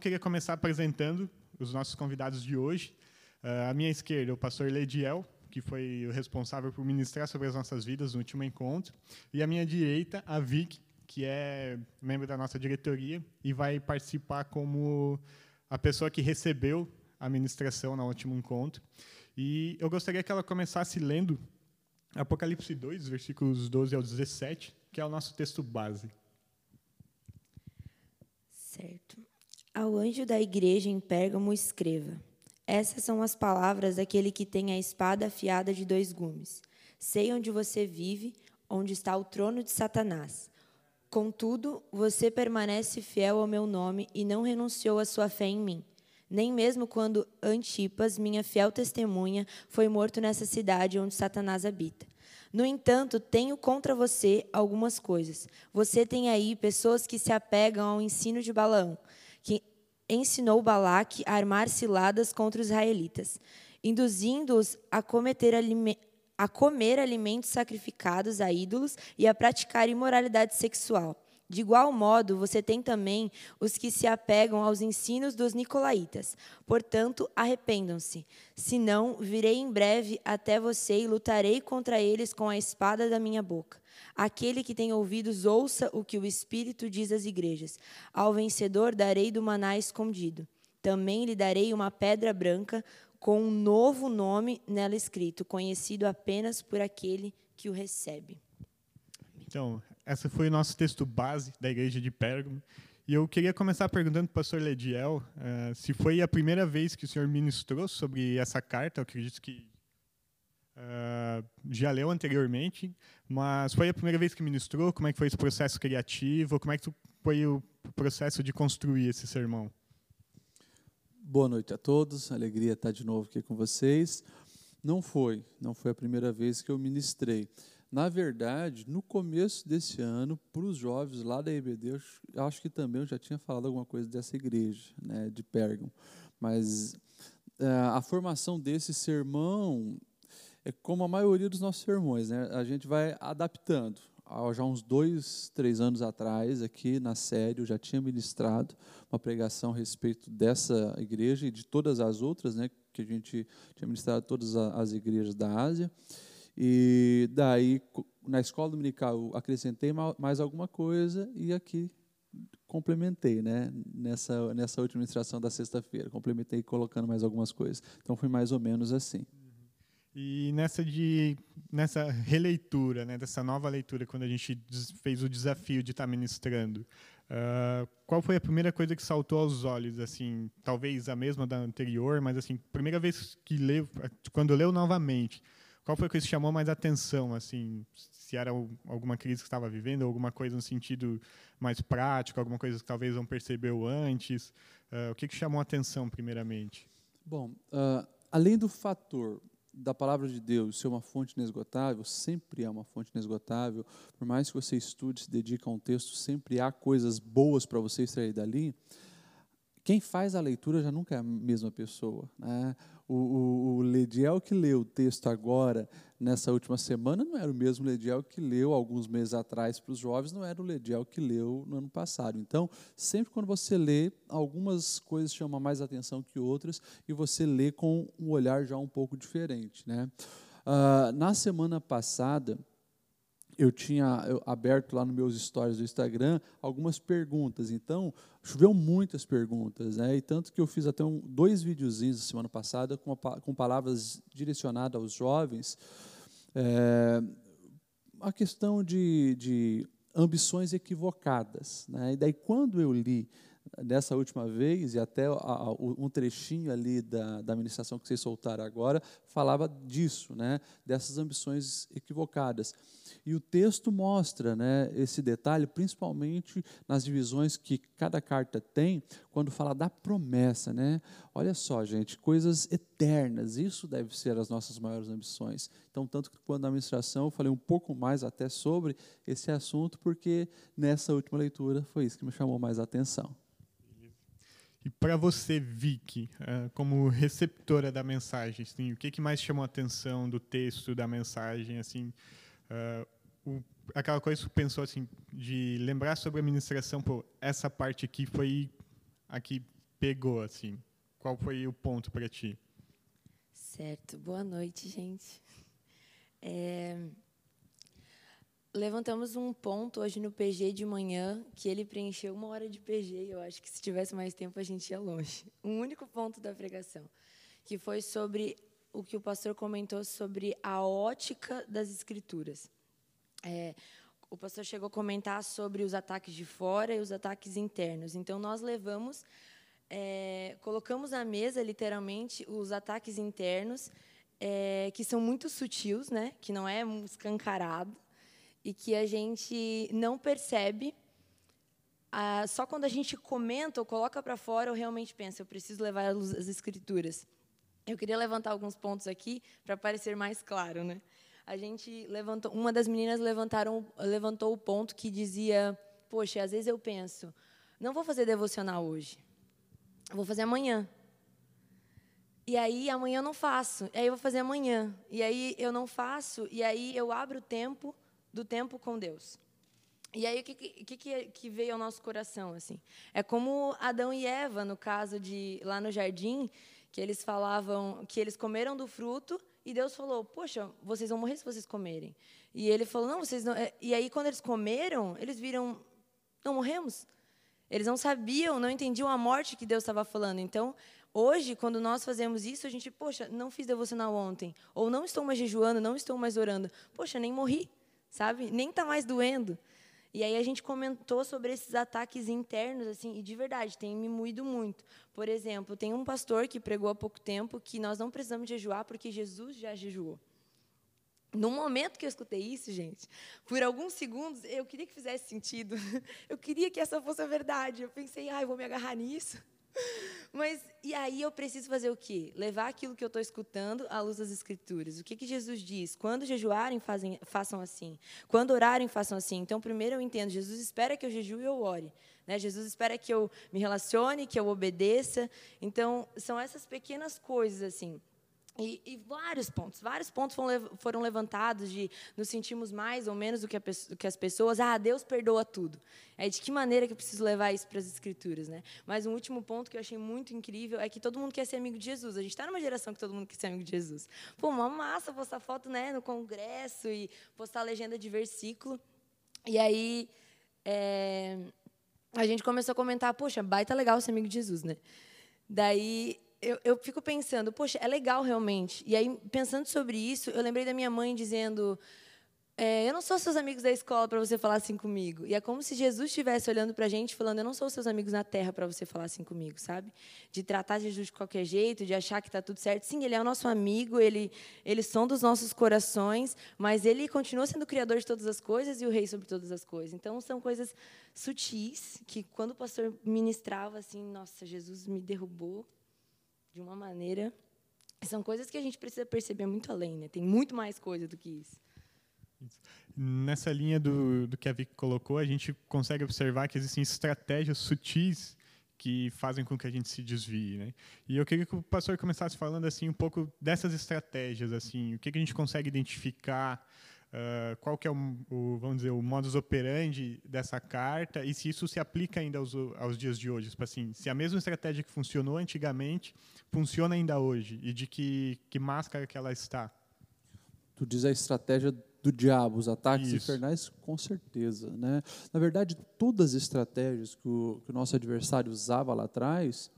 queria começar apresentando os nossos convidados de hoje. Uh, à minha esquerda, o pastor Lediel, que foi o responsável por ministrar sobre as nossas vidas no último encontro. E à minha direita, a Vic, que é membro da nossa diretoria e vai participar como a pessoa que recebeu a ministração no último encontro. E eu gostaria que ela começasse lendo Apocalipse 2, versículos 12 ao 17, que é o nosso texto base. Certo. Ao anjo da igreja em Pérgamo escreva: Essas são as palavras daquele que tem a espada afiada de dois gumes. Sei onde você vive, onde está o trono de Satanás. Contudo, você permanece fiel ao meu nome e não renunciou à sua fé em mim. Nem mesmo quando Antipas, minha fiel testemunha, foi morto nessa cidade onde Satanás habita. No entanto, tenho contra você algumas coisas. Você tem aí pessoas que se apegam ao ensino de Balaão, ensinou Balaque a armar ciladas contra os israelitas, induzindo-os a cometer a comer alimentos sacrificados a ídolos e a praticar imoralidade sexual. De igual modo, você tem também os que se apegam aos ensinos dos nicolaítas. Portanto, arrependam-se. Senão, virei em breve até você e lutarei contra eles com a espada da minha boca. Aquele que tem ouvidos, ouça o que o Espírito diz às igrejas. Ao vencedor darei do maná escondido. Também lhe darei uma pedra branca com um novo nome nela escrito, conhecido apenas por aquele que o recebe. Então, esse foi o nosso texto base da igreja de Pérgamo. E eu queria começar perguntando para o pastor Lediel uh, se foi a primeira vez que o senhor ministrou sobre essa carta. Eu acredito que uh, já leu anteriormente, mas foi a primeira vez que ministrou? Como é que foi esse processo criativo? Como é que foi o processo de construir esse sermão? Boa noite a todos. Alegria estar de novo aqui com vocês. Não foi, não foi a primeira vez que eu ministrei. Na verdade, no começo desse ano, para os jovens lá da EBD, eu acho que também eu já tinha falado alguma coisa dessa igreja, né, de Pérgamo. Mas é, a formação desse sermão é como a maioria dos nossos sermões, né? A gente vai adaptando. Já uns dois, três anos atrás, aqui na série, eu já tinha ministrado uma pregação a respeito dessa igreja e de todas as outras, né? Que a gente tinha ministrado todas as igrejas da Ásia. E daí, na escola dominical, acrescentei mais alguma coisa e aqui complementei, né? Nessa, nessa última administração da sexta-feira, complementei colocando mais algumas coisas. Então, foi mais ou menos assim. E nessa de nessa releitura, né, dessa nova leitura, quando a gente fez o desafio de estar ministrando, uh, qual foi a primeira coisa que saltou aos olhos, assim, talvez a mesma da anterior, mas assim, primeira vez que leu, quando leu novamente, qual foi o que chamou mais atenção, assim, se era alguma crise que estava vivendo, alguma coisa no sentido mais prático, alguma coisa que talvez não percebeu antes? Uh, o que, que chamou atenção, primeiramente? Bom, uh, além do fator da palavra de Deus ser uma fonte inesgotável, sempre é uma fonte inesgotável, por mais que você estude, se dedique a um texto, sempre há coisas boas para você extrair dali. Quem faz a leitura já nunca é a mesma pessoa. Né? O, o, o, Lediel que leu o texto agora, nessa última semana, não era o mesmo Lediel que leu alguns meses atrás para os jovens, não era o Lediel que leu no ano passado. Então, sempre quando você lê, algumas coisas chamam mais atenção que outras, e você lê com um olhar já um pouco diferente. Né? Uh, na semana passada, eu tinha aberto lá nos meus stories do Instagram algumas perguntas. Então, choveu muitas perguntas, né? E tanto que eu fiz até um, dois videozinhos na semana passada com, com palavras direcionadas aos jovens. É, a questão de, de ambições equivocadas. Né? E daí, quando eu li dessa última vez, e até um trechinho ali da, da ministração que vocês soltaram agora, falava disso, né? dessas ambições equivocadas. E o texto mostra né, esse detalhe, principalmente nas divisões que cada carta tem, quando fala da promessa. Né? Olha só, gente, coisas eternas, isso deve ser as nossas maiores ambições. Então, tanto que quando na administração eu falei um pouco mais até sobre esse assunto, porque nessa última leitura foi isso que me chamou mais a atenção. E para você, Vicky, eh, como receptora da mensagem, assim, o que, que mais chamou a atenção do texto, da mensagem, assim, uh, o, aquela coisa que você pensou assim, de lembrar sobre a administração, pô, essa parte aqui foi aqui pegou assim? Qual foi o ponto para ti? Certo. Boa noite, gente. É... Levantamos um ponto hoje no PG de manhã que ele preencheu uma hora de PG eu acho que se tivesse mais tempo a gente ia longe. Um único ponto da pregação, que foi sobre o que o pastor comentou sobre a ótica das escrituras. É, o pastor chegou a comentar sobre os ataques de fora e os ataques internos. Então nós levamos, é, colocamos na mesa literalmente os ataques internos é, que são muito sutis, né? Que não é escancarado e que a gente não percebe. Ah, só quando a gente comenta ou coloca para fora, eu realmente penso, eu preciso levar as escrituras. Eu queria levantar alguns pontos aqui para parecer mais claro, né? A gente levantou, uma das meninas levantaram, levantou o ponto que dizia, poxa, às vezes eu penso, não vou fazer devocional hoje, vou fazer amanhã. E aí amanhã eu não faço, e aí eu vou fazer amanhã, e aí eu não faço, e aí eu abro o tempo do tempo com Deus. E aí o que, que, que veio ao nosso coração assim? É como Adão e Eva no caso de lá no jardim, que eles falavam que eles comeram do fruto e Deus falou: "Poxa, vocês vão morrer se vocês comerem". E ele falou: "Não, vocês não". É, e aí quando eles comeram, eles viram: "Não morremos". Eles não sabiam, não entendiam a morte que Deus estava falando. Então, hoje, quando nós fazemos isso, a gente, poxa, não fiz devocional ontem, ou não estou mais jejuando, não estou mais orando. Poxa, nem morri sabe? Nem está mais doendo. E aí a gente comentou sobre esses ataques internos, assim, e de verdade, tem me moído muito. Por exemplo, tem um pastor que pregou há pouco tempo que nós não precisamos jejuar porque Jesus já jejuou. No momento que eu escutei isso, gente, por alguns segundos, eu queria que fizesse sentido. Eu queria que essa fosse a verdade. Eu pensei, ah, eu vou me agarrar nisso. Mas, e aí eu preciso fazer o quê? Levar aquilo que eu estou escutando à luz das Escrituras. O que, que Jesus diz? Quando jejuarem, fazem, façam assim. Quando orarem, façam assim. Então, primeiro eu entendo, Jesus espera que eu jejue e eu ore. Né? Jesus espera que eu me relacione, que eu obedeça. Então, são essas pequenas coisas, assim. E, e, vários pontos, vários pontos foram levantados de nos sentimos mais ou menos do que, a, que, as pessoas. Ah, Deus perdoa tudo. É de que maneira que eu preciso levar isso para as escrituras, né? Mas um último ponto que eu achei muito incrível é que todo mundo quer ser amigo de Jesus. A gente está numa geração que todo mundo quer ser amigo de Jesus. Pô, uma massa postar foto, né, no congresso e postar legenda de versículo. E aí é, a gente começou a comentar, poxa, baita legal ser amigo de Jesus, né? Daí eu, eu fico pensando, poxa, é legal realmente. E aí, pensando sobre isso, eu lembrei da minha mãe dizendo: é, Eu não sou seus amigos da escola para você falar assim comigo. E é como se Jesus estivesse olhando para a gente falando: Eu não sou seus amigos na terra para você falar assim comigo, sabe? De tratar Jesus de qualquer jeito, de achar que está tudo certo. Sim, ele é o nosso amigo, ele, ele som dos nossos corações, mas ele continua sendo o criador de todas as coisas e o rei sobre todas as coisas. Então, são coisas sutis que, quando o pastor ministrava assim, nossa, Jesus me derrubou de uma maneira. São coisas que a gente precisa perceber muito além, né? Tem muito mais coisa do que isso. Nessa linha do, do que a Vicky colocou, a gente consegue observar que existem estratégias sutis que fazem com que a gente se desvie, né? E eu queria que o pastor começasse falando assim um pouco dessas estratégias, assim, o que, que a gente consegue identificar Uh, qual que é o, o, vamos dizer, o modus operandi dessa carta e se isso se aplica ainda aos, aos dias de hoje. Tipo assim, se a mesma estratégia que funcionou antigamente funciona ainda hoje e de que, que máscara que ela está. Tu diz a estratégia do diabo, os ataques isso. infernais, com certeza. Né? Na verdade, todas as estratégias que o, que o nosso adversário usava lá atrás,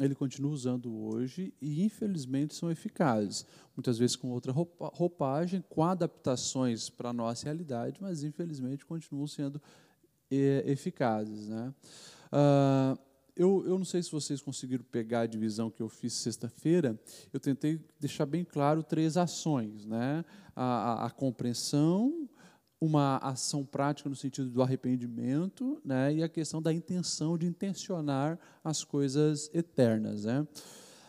ele continua usando hoje e, infelizmente, são eficazes. Muitas vezes com outra roupagem, com adaptações para a nossa realidade, mas, infelizmente, continuam sendo é, eficazes. Né? Ah, eu, eu não sei se vocês conseguiram pegar a divisão que eu fiz sexta-feira, eu tentei deixar bem claro três ações. Né? a, a, a compreensão, uma ação prática no sentido do arrependimento, né, e a questão da intenção de intencionar as coisas eternas. Né.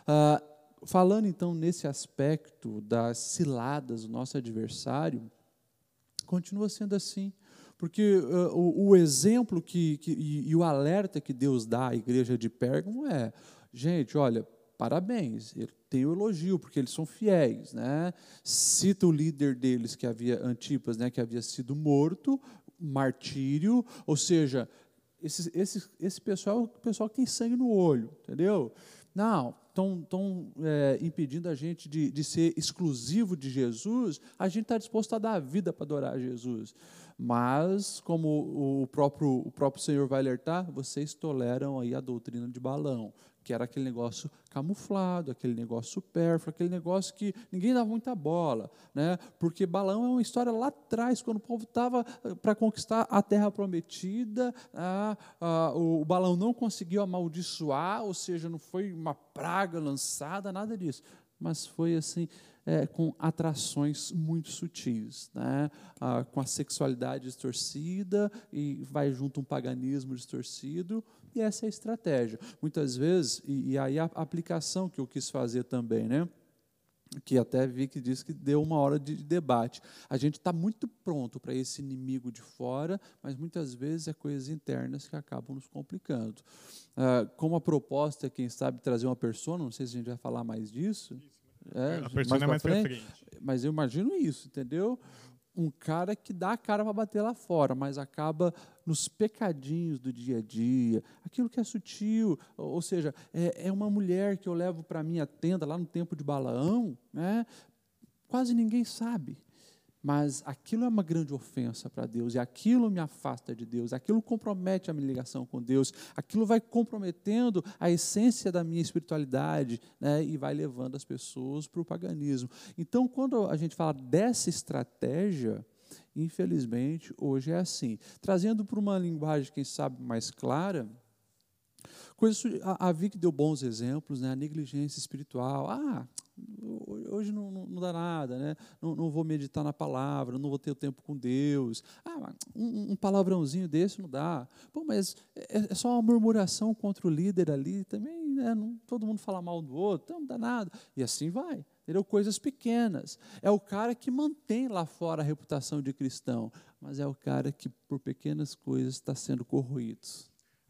Ah, falando então nesse aspecto das ciladas do nosso adversário, continua sendo assim, porque uh, o, o, exemplo que, que e, e, o alerta que Deus dá à igreja de Pérgamo é, gente, olha, parabéns, tem o elogio, porque eles são fiéis. Né? Cita o líder deles, que havia, Antipas, né, que havia sido morto, martírio, ou seja, esse, esse, esse pessoal pessoal que tem sangue no olho, entendeu? Não, estão é, impedindo a gente de, de ser exclusivo de Jesus, a gente está disposto a dar a vida para adorar Jesus. Mas, como o próprio, o próprio Senhor vai alertar, vocês toleram aí a doutrina de balão que era aquele negócio camuflado, aquele negócio supérfluo, aquele negócio que ninguém dava muita bola, né? Porque Balão é uma história lá atrás, quando o povo estava eh, para conquistar a terra prometida, ah, ah, o Balão não conseguiu amaldiçoar, ou seja, não foi uma praga lançada, nada disso, mas foi assim. É, com atrações muito sutis, né? Ah, com a sexualidade distorcida e vai junto um paganismo distorcido e essa é a estratégia. Muitas vezes, e, e aí a aplicação que eu quis fazer também, né? que até vi que disse que deu uma hora de debate. A gente está muito pronto para esse inimigo de fora, mas muitas vezes é coisas internas que acabam nos complicando. Ah, como a proposta é, quem sabe, trazer uma pessoa, não sei se a gente vai falar mais disso. É, a pessoa é mais para frente. Mas eu imagino isso, entendeu? Um cara que dá a cara para bater lá fora, mas acaba nos pecadinhos do dia a dia, aquilo que é sutil, ou seja, é, é uma mulher que eu levo para minha tenda lá no tempo de Balaão, né? quase ninguém sabe mas aquilo é uma grande ofensa para Deus, e aquilo me afasta de Deus, aquilo compromete a minha ligação com Deus, aquilo vai comprometendo a essência da minha espiritualidade né, e vai levando as pessoas para o paganismo. Então, quando a gente fala dessa estratégia, infelizmente, hoje é assim. Trazendo para uma linguagem, quem sabe, mais clara, Coisa, a, a Vic deu bons exemplos, né? a negligência espiritual. Ah, hoje não, não, não dá nada, né? Não, não, vou meditar na palavra, não vou ter o tempo com Deus. Ah, um, um palavrãozinho desse não dá. Pô, mas é, é, só uma murmuração contra o líder ali, também né? não, todo mundo fala mal do outro, então não dá nada. E assim vai. Entendeu? Coisas pequenas. É o cara que mantém lá fora a reputação de cristão, mas é o cara que, por pequenas coisas, está sendo corroído.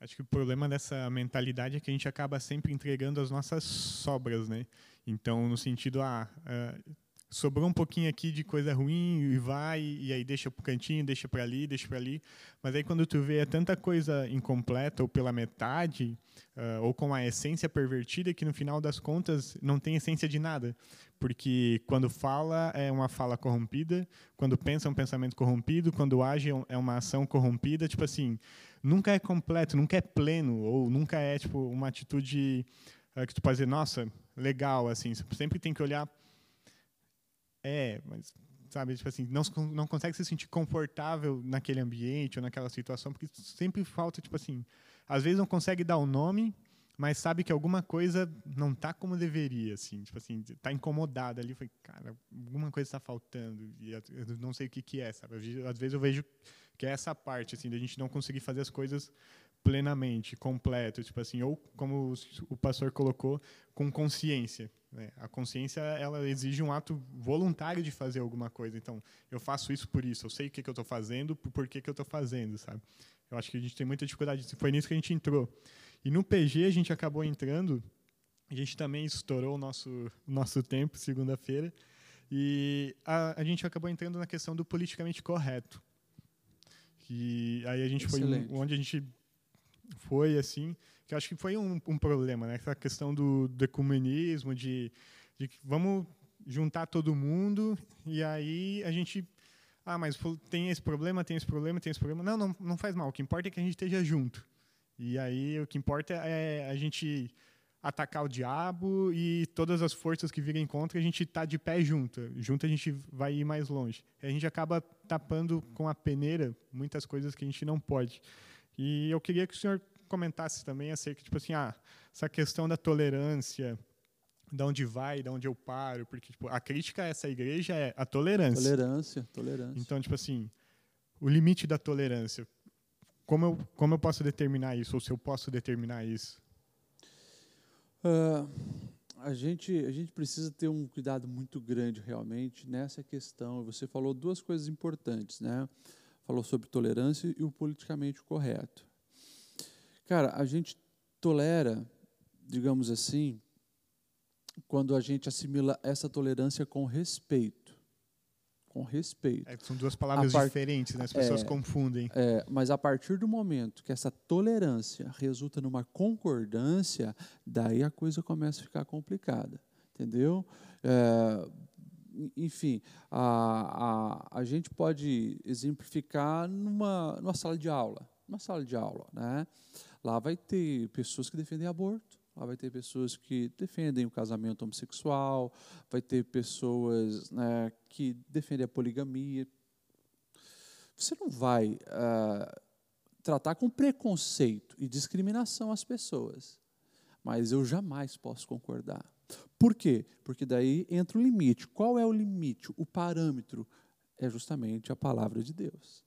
Acho que o problema dessa mentalidade é que a gente acaba sempre entregando as nossas sobras, né? Então, no sentido, ah, uh, sobrou um pouquinho aqui de coisa ruim e vai, e aí deixa para o cantinho, deixa para ali, deixa para ali. Mas aí quando tu vê é tanta coisa incompleta ou pela metade, uh, ou com a essência pervertida, que no final das contas não tem essência de nada. Porque quando fala é uma fala corrompida, quando pensa é um pensamento corrompido, quando age é uma ação corrompida, tipo assim nunca é completo, nunca é pleno, ou nunca é tipo uma atitude uh, que tu pode dizer, nossa, legal, assim, sempre tem que olhar, é, mas sabe, tipo assim, não, não consegue se sentir confortável naquele ambiente ou naquela situação, porque sempre falta, tipo assim, às vezes não consegue dar o um nome, mas sabe que alguma coisa não está como deveria, assim, tipo assim, está incomodada ali, foi, cara, alguma coisa está faltando e eu não sei o que que é, sabe? Às vezes eu vejo que é essa parte assim da gente não conseguir fazer as coisas plenamente, completo, tipo assim, ou como o pastor colocou, com consciência. Né? A consciência ela exige um ato voluntário de fazer alguma coisa. Então, eu faço isso por isso, eu sei o que, que eu estou fazendo, por que, que eu estou fazendo, sabe? Eu acho que a gente tem muita dificuldade. Foi nisso que a gente entrou. E no PG a gente acabou entrando. A gente também estourou o nosso nosso tempo segunda-feira e a, a gente acabou entrando na questão do politicamente correto. Que aí a gente Excelente. foi onde a gente foi assim, que acho que foi um, um problema, né? Essa questão do, do ecumenismo, de, de vamos juntar todo mundo e aí a gente ah, mas tem esse problema, tem esse problema, tem esse problema. Não, não, não faz mal. O que importa é que a gente esteja junto. E aí o que importa é a gente atacar o diabo e todas as forças que virem contra, a gente está de pé junto. Junto a gente vai ir mais longe. A gente acaba tapando com a peneira muitas coisas que a gente não pode. E eu queria que o senhor comentasse também acerca, tipo assim, ah, essa questão da tolerância, de onde vai, de onde eu paro, porque tipo, a crítica a essa igreja é a tolerância. Tolerância, tolerância. Então, tipo assim, o limite da tolerância. Como eu, como eu posso determinar isso, ou se eu posso determinar isso? Uh, a, gente, a gente precisa ter um cuidado muito grande realmente nessa questão. Você falou duas coisas importantes, né? Falou sobre tolerância e o politicamente correto. Cara, a gente tolera, digamos assim, quando a gente assimila essa tolerância com respeito. Com respeito. É, são duas palavras part... diferentes, né? as pessoas é, confundem. É, mas a partir do momento que essa tolerância resulta numa concordância, daí a coisa começa a ficar complicada, entendeu? É, enfim, a, a, a gente pode exemplificar numa, numa sala de aula, numa sala de aula, né? Lá vai ter pessoas que defendem aborto, lá vai ter pessoas que defendem o casamento homossexual, vai ter pessoas né, que defendem a poligamia. Você não vai uh, tratar com preconceito e discriminação as pessoas, mas eu jamais posso concordar. Por quê? Porque daí entra o limite. Qual é o limite? O parâmetro é justamente a palavra de Deus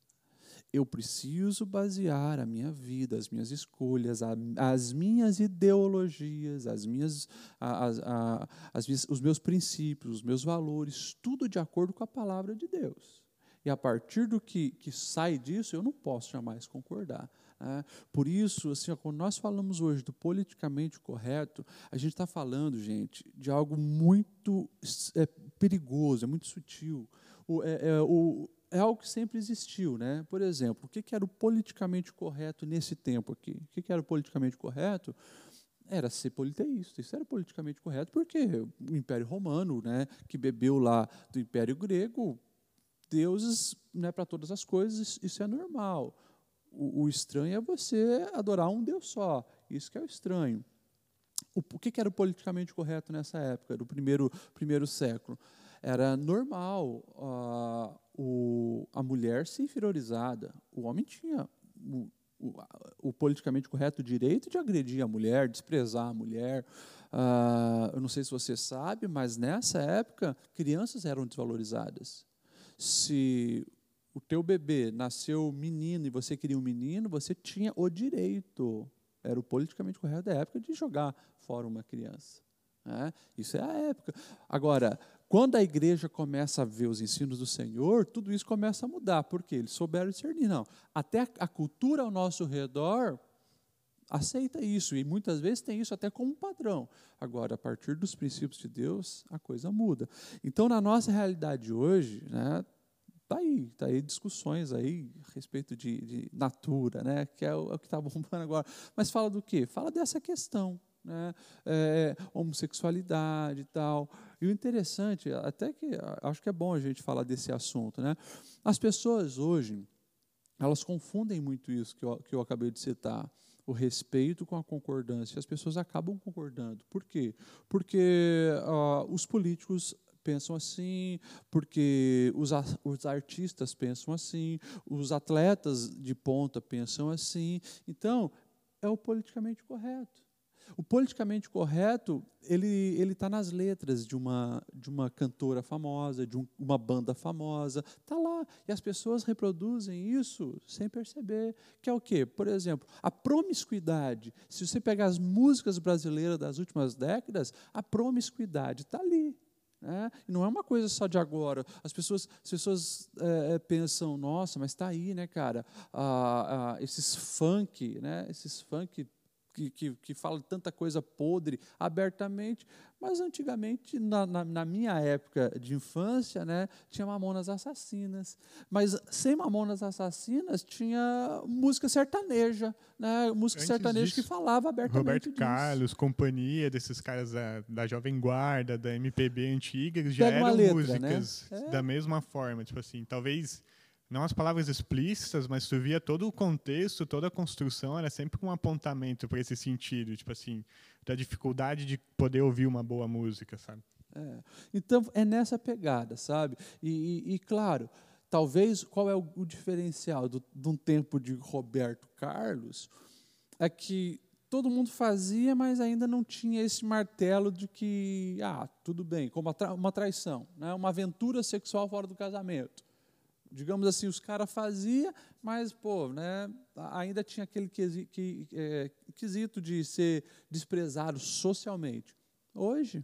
eu preciso basear a minha vida, as minhas escolhas, a, as minhas ideologias, as minhas, as, a, as minhas, os meus princípios, os meus valores, tudo de acordo com a palavra de Deus. E a partir do que, que sai disso, eu não posso jamais concordar. Né? Por isso, assim, quando nós falamos hoje do politicamente correto, a gente está falando, gente, de algo muito é, perigoso, é muito sutil. O, é, é, o, é algo que sempre existiu. Né? Por exemplo, o que era o politicamente correto nesse tempo aqui? O que era o politicamente correto? Era ser politeísta. Isso era politicamente correto porque o Império Romano, né, que bebeu lá do Império Grego, deuses né, para todas as coisas, isso é normal. O, o, estranho é você adorar um Deus só. Isso que é o estranho. O, o que, que era o politicamente correto nessa época, do primeiro, primeiro século? Era normal uh, o, a mulher ser inferiorizada. O homem tinha o, o, o, politicamente correto direito de agredir a mulher, desprezar a mulher. Uh, eu não sei se você sabe, mas nessa época, crianças eram desvalorizadas. Se o teu bebê nasceu menino e você queria um menino, você tinha o direito, era o politicamente correto da época, de jogar fora uma criança. Né? Isso é a época. Agora, quando a igreja começa a ver os ensinos do Senhor, tudo isso começa a mudar, porque eles souberam discernir. Não, até a cultura ao nosso redor aceita isso, e muitas vezes tem isso até como padrão. Agora, a partir dos princípios de Deus, a coisa muda. Então, na nossa realidade hoje, né, Está aí, tá aí discussões aí a respeito de, de natura, né, que é o, é o que está bombando agora. Mas fala do quê? Fala dessa questão né, é, homossexualidade e tal. E o interessante, até que acho que é bom a gente falar desse assunto, né? As pessoas hoje, elas confundem muito isso que eu, que eu acabei de citar, o respeito com a concordância. As pessoas acabam concordando. Por quê? Porque uh, os políticos pensam assim, porque os, os artistas pensam assim, os atletas de ponta pensam assim. Então, é o politicamente correto. O politicamente correto, ele ele está nas letras de uma de uma cantora famosa, de um, uma banda famosa, está lá e as pessoas reproduzem isso sem perceber. Que é o quê? Por exemplo, a promiscuidade. Se você pegar as músicas brasileiras das últimas décadas, a promiscuidade está ali. E não é uma coisa só de agora. As pessoas, as pessoas é, pensam, nossa, mas está aí, né, cara? Ah, ah, esses funk, né? Esses funk que, que, que fala tanta coisa podre abertamente, mas antigamente, na, na, na, minha época de infância, né, tinha Mamonas Assassinas. Mas sem Mamonas Assassinas tinha música sertaneja, né, música Antes sertaneja disso, que falava abertamente Roberto disso. Carlos, companhia desses caras da, da Jovem Guarda, da MPB antiga, já eram letra, músicas né? é. da mesma forma. Tipo assim, talvez não as palavras explícitas, mas tu via todo o contexto, toda a construção era sempre um apontamento para esse sentido, tipo assim, da dificuldade de poder ouvir uma boa música, sabe? É. Então é nessa pegada, sabe? E, e, e claro, talvez qual é o, o diferencial do, de um tempo de Roberto Carlos é que todo mundo fazia, mas ainda não tinha esse martelo de que, ah, tudo bem, como uma traição, né? uma aventura sexual fora do casamento digamos assim, os caras faziam, mas, pô, né, ainda tinha aquele é, quesito de ser desprezado socialmente. Hoje,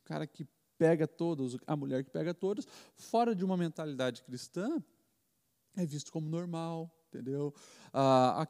o cara que pega todos, a mulher que pega todos, fora de uma mentalidade cristã, é visto como normal, entendeu? Ah,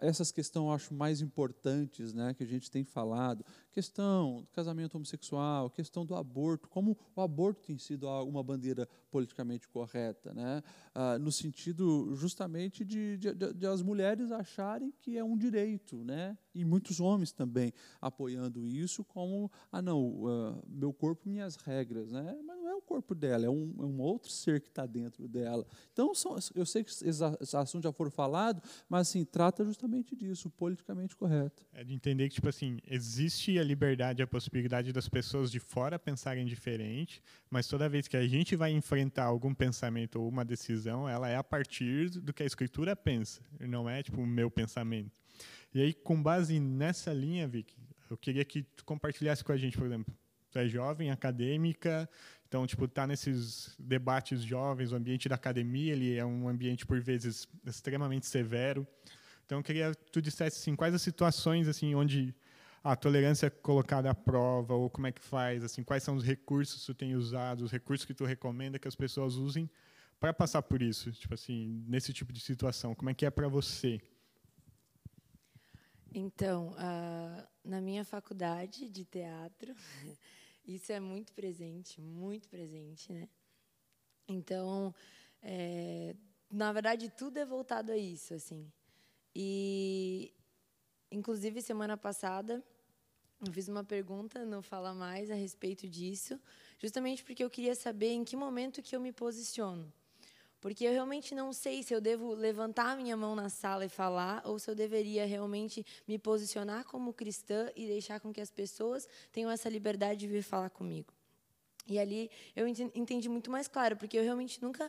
essas questões eu acho mais importantes né, que a gente tem falado. Questão do casamento homossexual, questão do aborto, como o aborto tem sido uma bandeira politicamente correta, né? Ah, no sentido justamente de, de, de, as mulheres acharem que é um direito, né? e muitos homens também apoiando isso como, ah não, uh, meu corpo, minhas regras, né? mas não é o corpo dela, é um, é um outro ser que está dentro dela. Então, são, eu sei que esses assuntos já foram falados, mas assim, trata justamente disso, politicamente correto. É de entender que, tipo assim, existe a liberdade, a possibilidade das pessoas de fora pensarem diferente, mas toda vez que a gente vai enfrentar algum pensamento ou uma decisão, ela é a partir do que a escritura pensa, não é tipo o meu pensamento. E aí, com base nessa linha, Vic, eu queria que tu compartilhasse com a gente, por exemplo, tu é jovem, acadêmica, então, tipo, tá nesses debates jovens, o ambiente da academia, ele é um ambiente, por vezes, extremamente severo. Então, eu queria que tu dissesse, assim, quais as situações, assim, onde a tolerância é colocada à prova, ou como é que faz, assim, quais são os recursos que tu tem usado, os recursos que tu recomenda que as pessoas usem para passar por isso, tipo assim, nesse tipo de situação, como é que é para você? Então, uh, na minha faculdade de teatro, isso é muito presente, muito presente, né? Então, é, na verdade, tudo é voltado a isso, assim. E, inclusive, semana passada, eu fiz uma pergunta no Fala Mais a respeito disso, justamente porque eu queria saber em que momento que eu me posiciono. Porque eu realmente não sei se eu devo levantar minha mão na sala e falar ou se eu deveria realmente me posicionar como cristã e deixar com que as pessoas tenham essa liberdade de vir falar comigo. E ali eu entendi muito mais claro, porque eu realmente nunca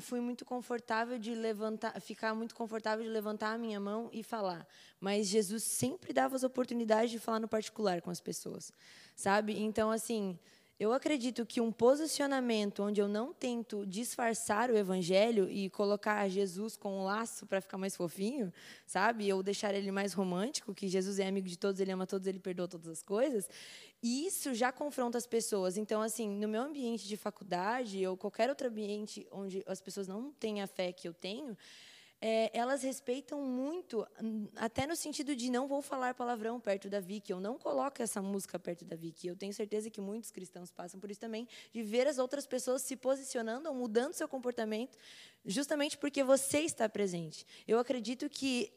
fui muito confortável de levantar, ficar muito confortável de levantar a minha mão e falar. Mas Jesus sempre dava as oportunidades de falar no particular com as pessoas, sabe? Então assim, eu acredito que um posicionamento onde eu não tento disfarçar o evangelho e colocar Jesus com um laço para ficar mais fofinho, sabe? Ou deixar ele mais romântico, que Jesus é amigo de todos, ele ama todos, ele perdoa todas as coisas. isso já confronta as pessoas. Então, assim, no meu ambiente de faculdade ou qualquer outro ambiente onde as pessoas não têm a fé que eu tenho, é, elas respeitam muito, até no sentido de não vou falar palavrão perto da Vicky, eu não coloco essa música perto da Vicky. Eu tenho certeza que muitos cristãos passam por isso também, de ver as outras pessoas se posicionando ou mudando seu comportamento, justamente porque você está presente. Eu acredito que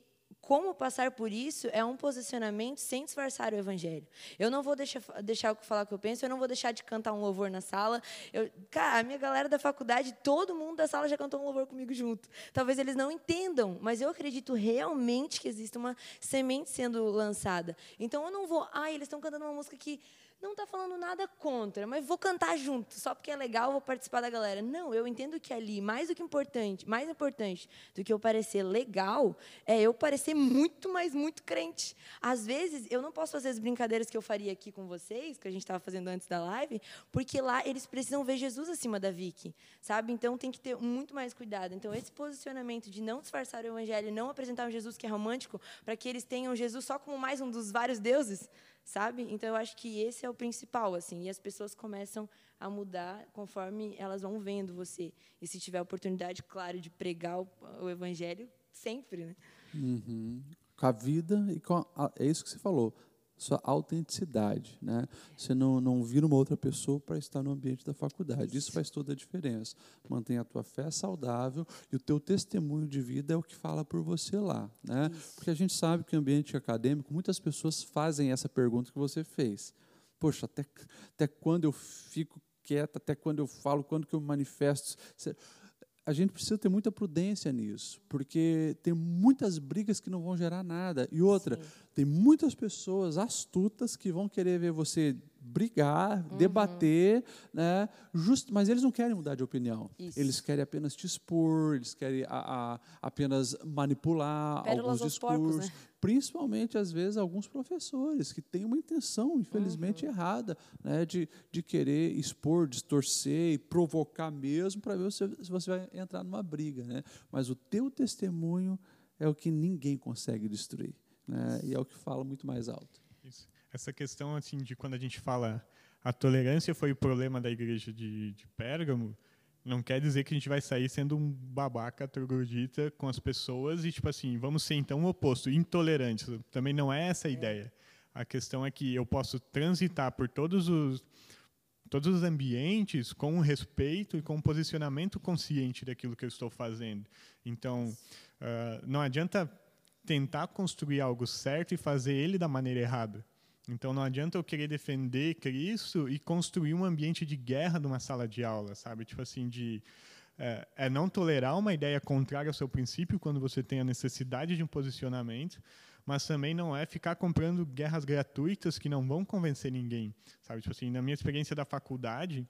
como passar por isso é um posicionamento sem disfarçar o evangelho. Eu não vou deixar, deixar falar o que eu penso, eu não vou deixar de cantar um louvor na sala. Eu, cara, a minha galera da faculdade, todo mundo da sala já cantou um louvor comigo junto. Talvez eles não entendam, mas eu acredito realmente que existe uma semente sendo lançada. Então eu não vou, ah, eles estão cantando uma música que não está falando nada contra, mas vou cantar junto, só porque é legal, vou participar da galera. Não, eu entendo que ali, mais do que importante, mais importante do que eu parecer legal, é eu parecer muito, mais muito crente. Às vezes, eu não posso fazer as brincadeiras que eu faria aqui com vocês, que a gente estava fazendo antes da live, porque lá eles precisam ver Jesus acima da Vicky, sabe? Então tem que ter muito mais cuidado. Então, esse posicionamento de não disfarçar o evangelho, não apresentar um Jesus que é romântico, para que eles tenham Jesus só como mais um dos vários deuses, sabe? Então eu acho que esse é o principal, assim, e as pessoas começam a mudar conforme elas vão vendo você. E se tiver oportunidade, claro, de pregar o, o evangelho, sempre, né? Uhum. Com a vida e com a, é isso que você falou sua autenticidade. Né? Você não, não vira uma outra pessoa para estar no ambiente da faculdade. Isso faz toda a diferença. Mantenha a tua fé saudável e o teu testemunho de vida é o que fala por você lá. Né? Porque a gente sabe que o ambiente acadêmico, muitas pessoas fazem essa pergunta que você fez. Poxa, até, até quando eu fico quieta, até quando eu falo, quando que eu manifesto a gente precisa ter muita prudência nisso, porque tem muitas brigas que não vão gerar nada. E outra, Sim. tem muitas pessoas astutas que vão querer ver você brigar, uhum. debater, né? Just, mas eles não querem mudar de opinião. Isso. Eles querem apenas te expor, eles querem a, a, apenas manipular Pérolas alguns discursos. Porcos, né? Principalmente, às vezes, alguns professores que têm uma intenção, infelizmente, uhum. errada, né? de, de querer expor, distorcer e provocar mesmo para ver se, se você vai entrar numa briga. Né? Mas o teu testemunho é o que ninguém consegue destruir. Né? E é o que fala muito mais alto. Isso essa questão assim de quando a gente fala a tolerância foi o problema da igreja de, de Pérgamo, Não quer dizer que a gente vai sair sendo um babaca troglodita com as pessoas e, tipo assim, vamos ser então o oposto, intolerantes. Também não é essa a ideia. A questão é que eu posso transitar por todos os todos os ambientes com respeito e com um posicionamento consciente daquilo que eu estou fazendo. Então, uh, não adianta tentar construir algo certo e fazer ele da maneira errada. Então, não adianta eu querer defender Cristo e construir um ambiente de guerra numa sala de aula, sabe? Tipo assim, de é, é, não tolerar uma ideia contrária ao seu princípio quando você tem a necessidade de um posicionamento, mas também não é ficar comprando guerras gratuitas que não vão convencer ninguém, sabe? Tipo assim, na minha experiência da faculdade,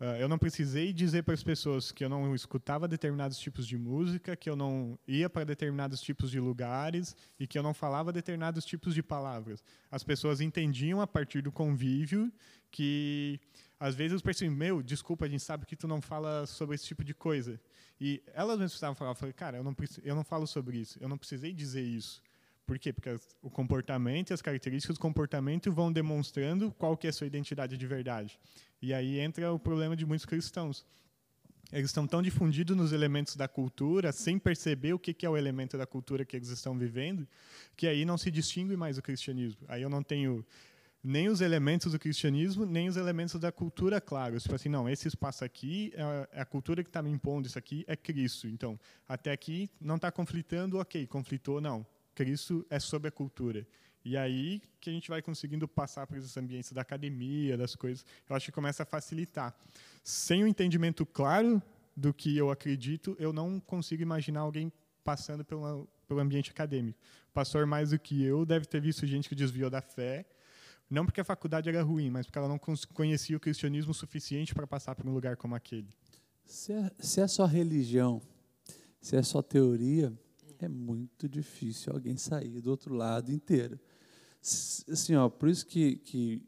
uh, eu não precisei dizer para as pessoas que eu não escutava determinados tipos de música, que eu não ia para determinados tipos de lugares e que eu não falava determinados tipos de palavras. As pessoas entendiam a partir do convívio que às vezes eu percebi, meu, desculpa, a gente sabe que tu não fala sobre esse tipo de coisa. E elas mesmas precisavam falar, eu falei, cara, eu não, eu não falo sobre isso, eu não precisei dizer isso. Por quê? Porque o comportamento e as características do comportamento vão demonstrando qual que é a sua identidade de verdade. E aí entra o problema de muitos cristãos. Eles estão tão difundidos nos elementos da cultura, sem perceber o que é o elemento da cultura que eles estão vivendo, que aí não se distingue mais o cristianismo. Aí eu não tenho nem os elementos do cristianismo, nem os elementos da cultura claros. Tipo assim, não, esse espaço aqui é a cultura que está me impondo, isso aqui é Cristo. Então, até aqui não está conflitando, ok, conflitou, não. Cristo é sobre a cultura. E aí que a gente vai conseguindo passar para esses ambientes da academia, das coisas, eu acho que começa a facilitar. Sem o um entendimento claro do que eu acredito, eu não consigo imaginar alguém passando pelo, ambiente acadêmico. O pastor, mais do que eu, deve ter visto gente que desviou da fé, não porque a faculdade era ruim, mas porque ela não conhecia o cristianismo suficiente para passar por um lugar como aquele. Se é, se é só religião, se é só teoria, é muito difícil alguém sair do outro lado inteiro. Assim, ó, por isso que, que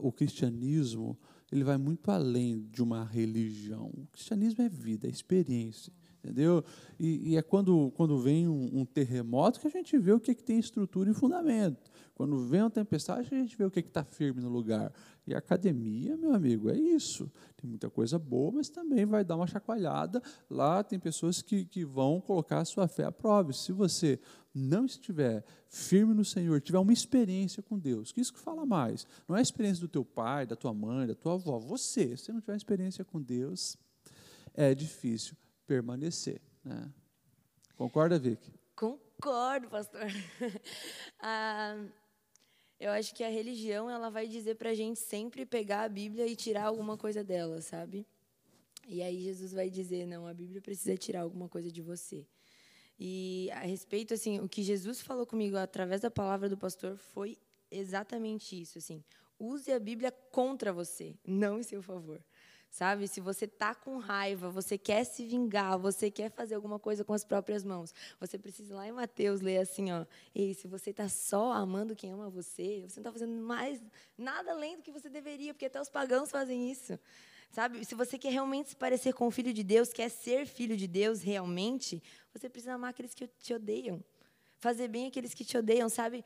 o cristianismo ele vai muito além de uma religião. O cristianismo é vida, é experiência, entendeu? E, e é quando, quando vem um, um, terremoto que a gente vê o que, que tem estrutura e fundamento. Quando vem uma tempestade, a gente vê o que está firme no lugar. E academia, meu amigo, é isso. Tem muita coisa boa, mas também vai dar uma chacoalhada. Lá tem pessoas que, que vão colocar a sua fé à prova. Se você não estiver firme no Senhor, tiver uma experiência com Deus, que isso que fala mais. Não é a experiência do teu pai, da tua mãe, da tua avó. Você, se não tiver experiência com Deus, é difícil permanecer. Né? Concorda, Vicky? Concordo, pastor. ah, eu acho que a religião ela vai dizer para a gente sempre pegar a Bíblia e tirar alguma coisa dela, sabe? E aí Jesus vai dizer não, a Bíblia precisa tirar alguma coisa de você. E a respeito assim, o que Jesus falou comigo através da palavra do pastor foi exatamente isso, assim. Use a Bíblia contra você, não em seu favor sabe? Se você tá com raiva, você quer se vingar, você quer fazer alguma coisa com as próprias mãos, você precisa ir lá em Mateus ler assim, ó, ei, se você está só amando quem ama você, você não está fazendo mais nada além do que você deveria, porque até os pagãos fazem isso. Sabe? Se você quer realmente se parecer com o filho de Deus, quer ser filho de Deus realmente, você precisa amar aqueles que te odeiam. Fazer bem aqueles que te odeiam, sabe?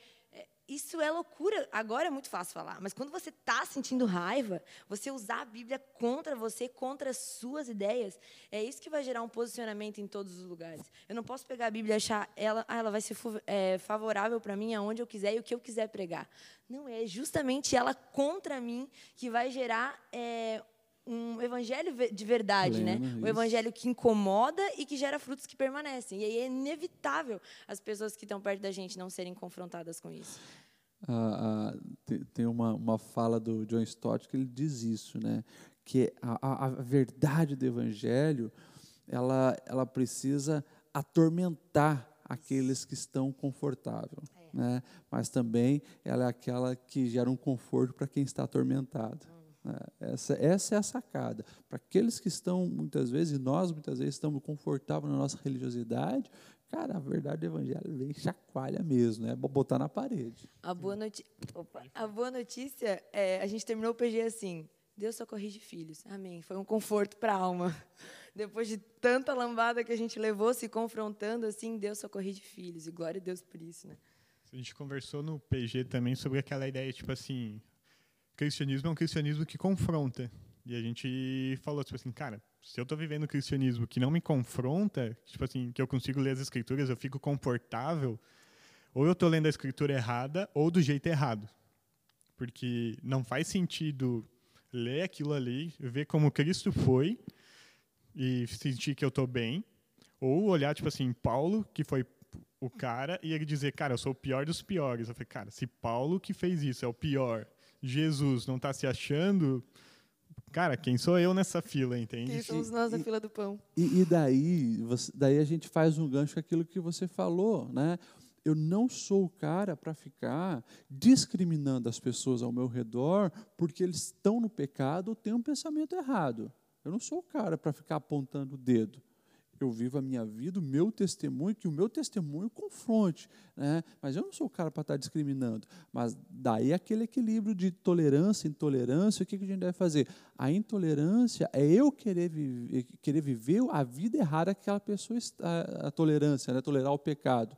Isso é loucura. Agora é muito fácil falar, mas quando você está sentindo raiva, você usar a Bíblia contra você, contra as suas ideias, é isso que vai gerar um posicionamento em todos os lugares. Eu não posso pegar a Bíblia e achar ela, ah, ela vai ser é, favorável para mim aonde eu quiser e o que eu quiser pregar. Não é justamente ela contra mim que vai gerar é, um evangelho de verdade, né? Né? Um evangelho que incomoda e que gera frutos que permanecem. E aí é inevitável as pessoas que estão perto da gente não serem confrontadas com isso. Ah, ah, tem uma, uma fala do John Stott que ele diz isso, né? Que a, a, a verdade do evangelho ela, ela precisa atormentar aqueles que estão confortáveis. É. Né? Mas também ela é aquela que gera um conforto para quem está atormentado. É, essa, essa é a sacada. Para aqueles que estão, muitas vezes, e nós muitas vezes estamos confortáveis na nossa religiosidade, cara, a verdade do evangelho vem chacoalha mesmo, é botar na parede. A boa, noti Opa. a boa notícia é, a gente terminou o PG assim, Deus só corrige filhos. Amém. Foi um conforto para a alma. Depois de tanta lambada que a gente levou se confrontando assim, Deus só corrige filhos. E glória a Deus por isso, né? A gente conversou no PG também sobre aquela ideia, tipo assim, cristianismo é um cristianismo que confronta. E a gente falou, tipo assim, cara, se eu estou vivendo o cristianismo que não me confronta, tipo assim, que eu consigo ler as escrituras, eu fico confortável, ou eu estou lendo a escritura errada ou do jeito errado. Porque não faz sentido ler aquilo ali, ver como Cristo foi e sentir que eu estou bem, ou olhar, tipo assim, Paulo, que foi o cara, e ele dizer, cara, eu sou o pior dos piores. Eu falei, cara, se Paulo que fez isso é o pior, Jesus não está se achando, cara, quem sou eu nessa fila, entende? Quem somos nós na fila do pão? E, e daí, você, daí a gente faz um gancho com aquilo que você falou, né? Eu não sou o cara para ficar discriminando as pessoas ao meu redor porque eles estão no pecado ou têm um pensamento errado. Eu não sou o cara para ficar apontando o dedo eu vivo a minha vida, o meu testemunho, que o meu testemunho confronte. Né? Mas eu não sou o cara para estar discriminando. Mas daí aquele equilíbrio de tolerância intolerância, o que, que a gente deve fazer? A intolerância é eu querer viver, querer viver a vida errada que aquela pessoa está, a tolerância, né? tolerar o pecado.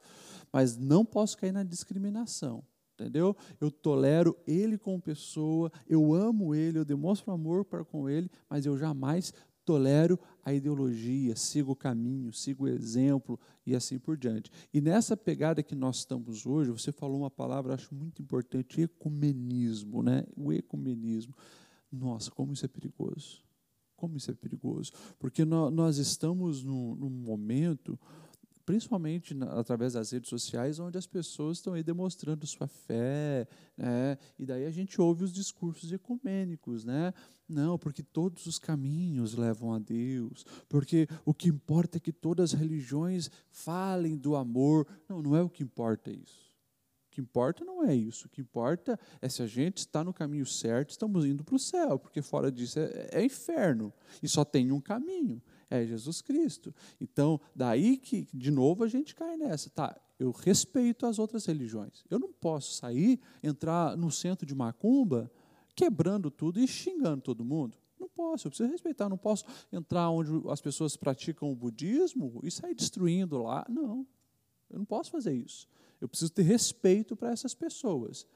Mas não posso cair na discriminação entendeu? Eu tolero ele como pessoa, eu amo ele, eu demonstro amor para com ele, mas eu jamais tolero a ideologia, sigo o caminho, sigo o exemplo e assim por diante. E nessa pegada que nós estamos hoje, você falou uma palavra, acho muito importante, ecumenismo, né? O ecumenismo. Nossa, como isso é perigoso. Como isso é perigoso. Porque nós estamos num, momento principalmente através das redes sociais, onde as pessoas estão aí demonstrando sua fé, né? e daí a gente ouve os discursos ecumênicos, né? Não, porque todos os caminhos levam a Deus, porque o que importa é que todas as religiões falem do amor. Não, não é o que importa isso. O que importa não é isso. O que importa é se a gente está no caminho certo, estamos indo para o céu, porque fora disso é, é inferno. E só tem um caminho é Jesus Cristo. Então, daí que, de novo, a gente cai nessa. Tá, eu respeito as outras religiões. Eu não posso sair, entrar no centro de Macumba, quebrando tudo e xingando todo mundo. Não posso, eu preciso respeitar. Não posso entrar onde as pessoas praticam o budismo e sair destruindo lá. Não, eu não posso fazer isso. Eu preciso ter respeito para essas pessoas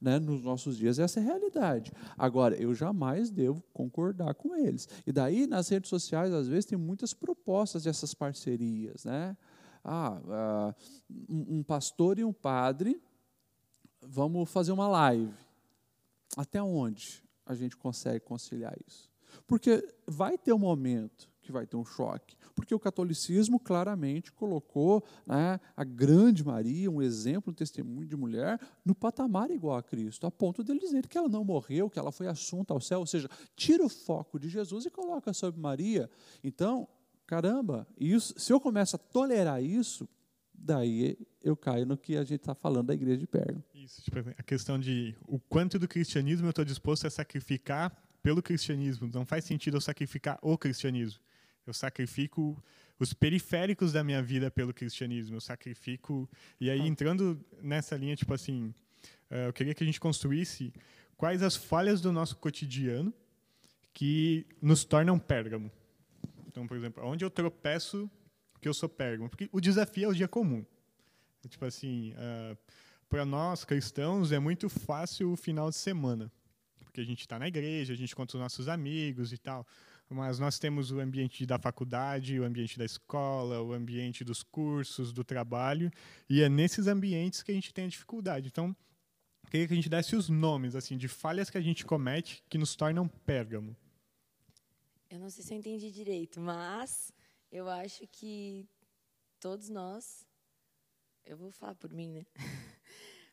né, nos nossos dias. Essa é a realidade. Agora, eu jamais devo concordar com eles. E daí, nas redes sociais, às vezes, tem muitas propostas dessas parcerias. Né? Ah, ah um pastor e um padre, vamos fazer uma live. Até onde a gente consegue conciliar isso? Porque vai ter um momento que vai ter um choque. Porque o catolicismo claramente colocou né, a grande Maria, um exemplo, um testemunho de mulher, no patamar igual a Cristo, a ponto de dizer que ela não morreu, que ela foi assunta ao céu, ou seja, tira o foco de Jesus e coloca sobre Maria. Então, caramba, isso, se eu começo a tolerar isso, daí eu caio no que a gente está falando da igreja de Pérgamo. Isso, tipo, a questão de o quanto do cristianismo eu estou disposto a sacrificar pelo cristianismo. Não faz sentido eu sacrificar o cristianismo. Eu sacrifico os periféricos da minha vida pelo cristianismo. Eu sacrifico. E aí, ah. entrando nessa linha, tipo assim, eh, eu queria que a gente construísse quais as falhas do nosso cotidiano que nos tornam Pérgamo. Então, por exemplo, onde eu tropeço que eu sou Pérgamo? Porque o desafio é o dia comum. Tipo assim, uh, para nós cristãos é muito fácil o final de semana, porque a gente está na igreja, a gente conta os nossos amigos e tal mas nós temos o ambiente da faculdade, o ambiente da escola, o ambiente dos cursos, do trabalho, e é nesses ambientes que a gente tem a dificuldade. Então, queria que a gente desse os nomes assim de falhas que a gente comete que nos tornam pérgamo. Eu não sei se eu entendi direito, mas eu acho que todos nós, eu vou falar por mim, né?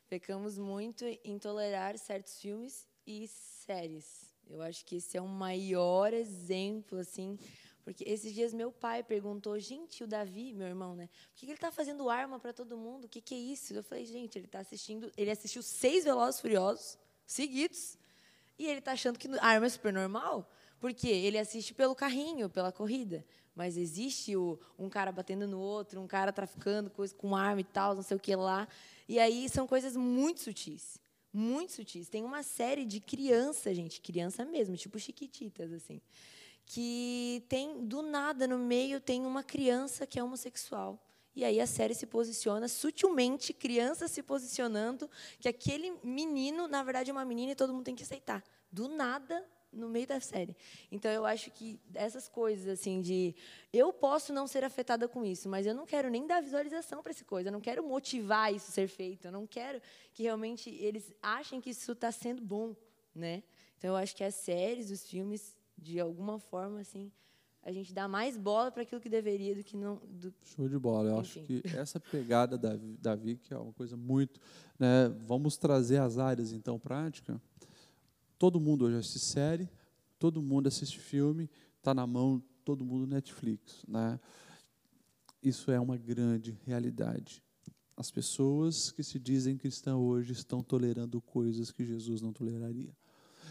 Pecamos muito em tolerar certos filmes e séries. Eu acho que esse é o maior exemplo, assim, porque esses dias meu pai perguntou, gente, o Davi, meu irmão, né? Por que ele está fazendo arma para todo mundo? O que, que é isso? Eu falei, gente, ele está assistindo, ele assistiu seis Velozes Furiosos seguidos e ele está achando que arma é super normal, porque ele assiste pelo carrinho, pela corrida. Mas existe o, um cara batendo no outro, um cara traficando coisa com arma e tal, não sei o que lá. E aí são coisas muito sutis muito sutis. Tem uma série de criança, gente, criança mesmo, tipo chiquititas, assim, que tem, do nada, no meio, tem uma criança que é homossexual. E aí a série se posiciona sutilmente, criança se posicionando, que aquele menino, na verdade, é uma menina e todo mundo tem que aceitar. Do nada, no meio da série. Então eu acho que essas coisas assim de eu posso não ser afetada com isso, mas eu não quero nem dar visualização para essa coisa, eu não quero motivar isso a ser feito, eu não quero que realmente eles achem que isso está sendo bom, né? Então eu acho que as séries, os filmes, de alguma forma assim, a gente dá mais bola para aquilo que deveria do que não. Do... Show de bola. Eu Enfim. acho que essa pegada da, da Vic é uma coisa muito. Né? Vamos trazer as áreas, então, prática. Todo mundo hoje assiste série, todo mundo assiste filme, está na mão todo mundo Netflix. Né? Isso é uma grande realidade. As pessoas que se dizem cristãs hoje estão tolerando coisas que Jesus não toleraria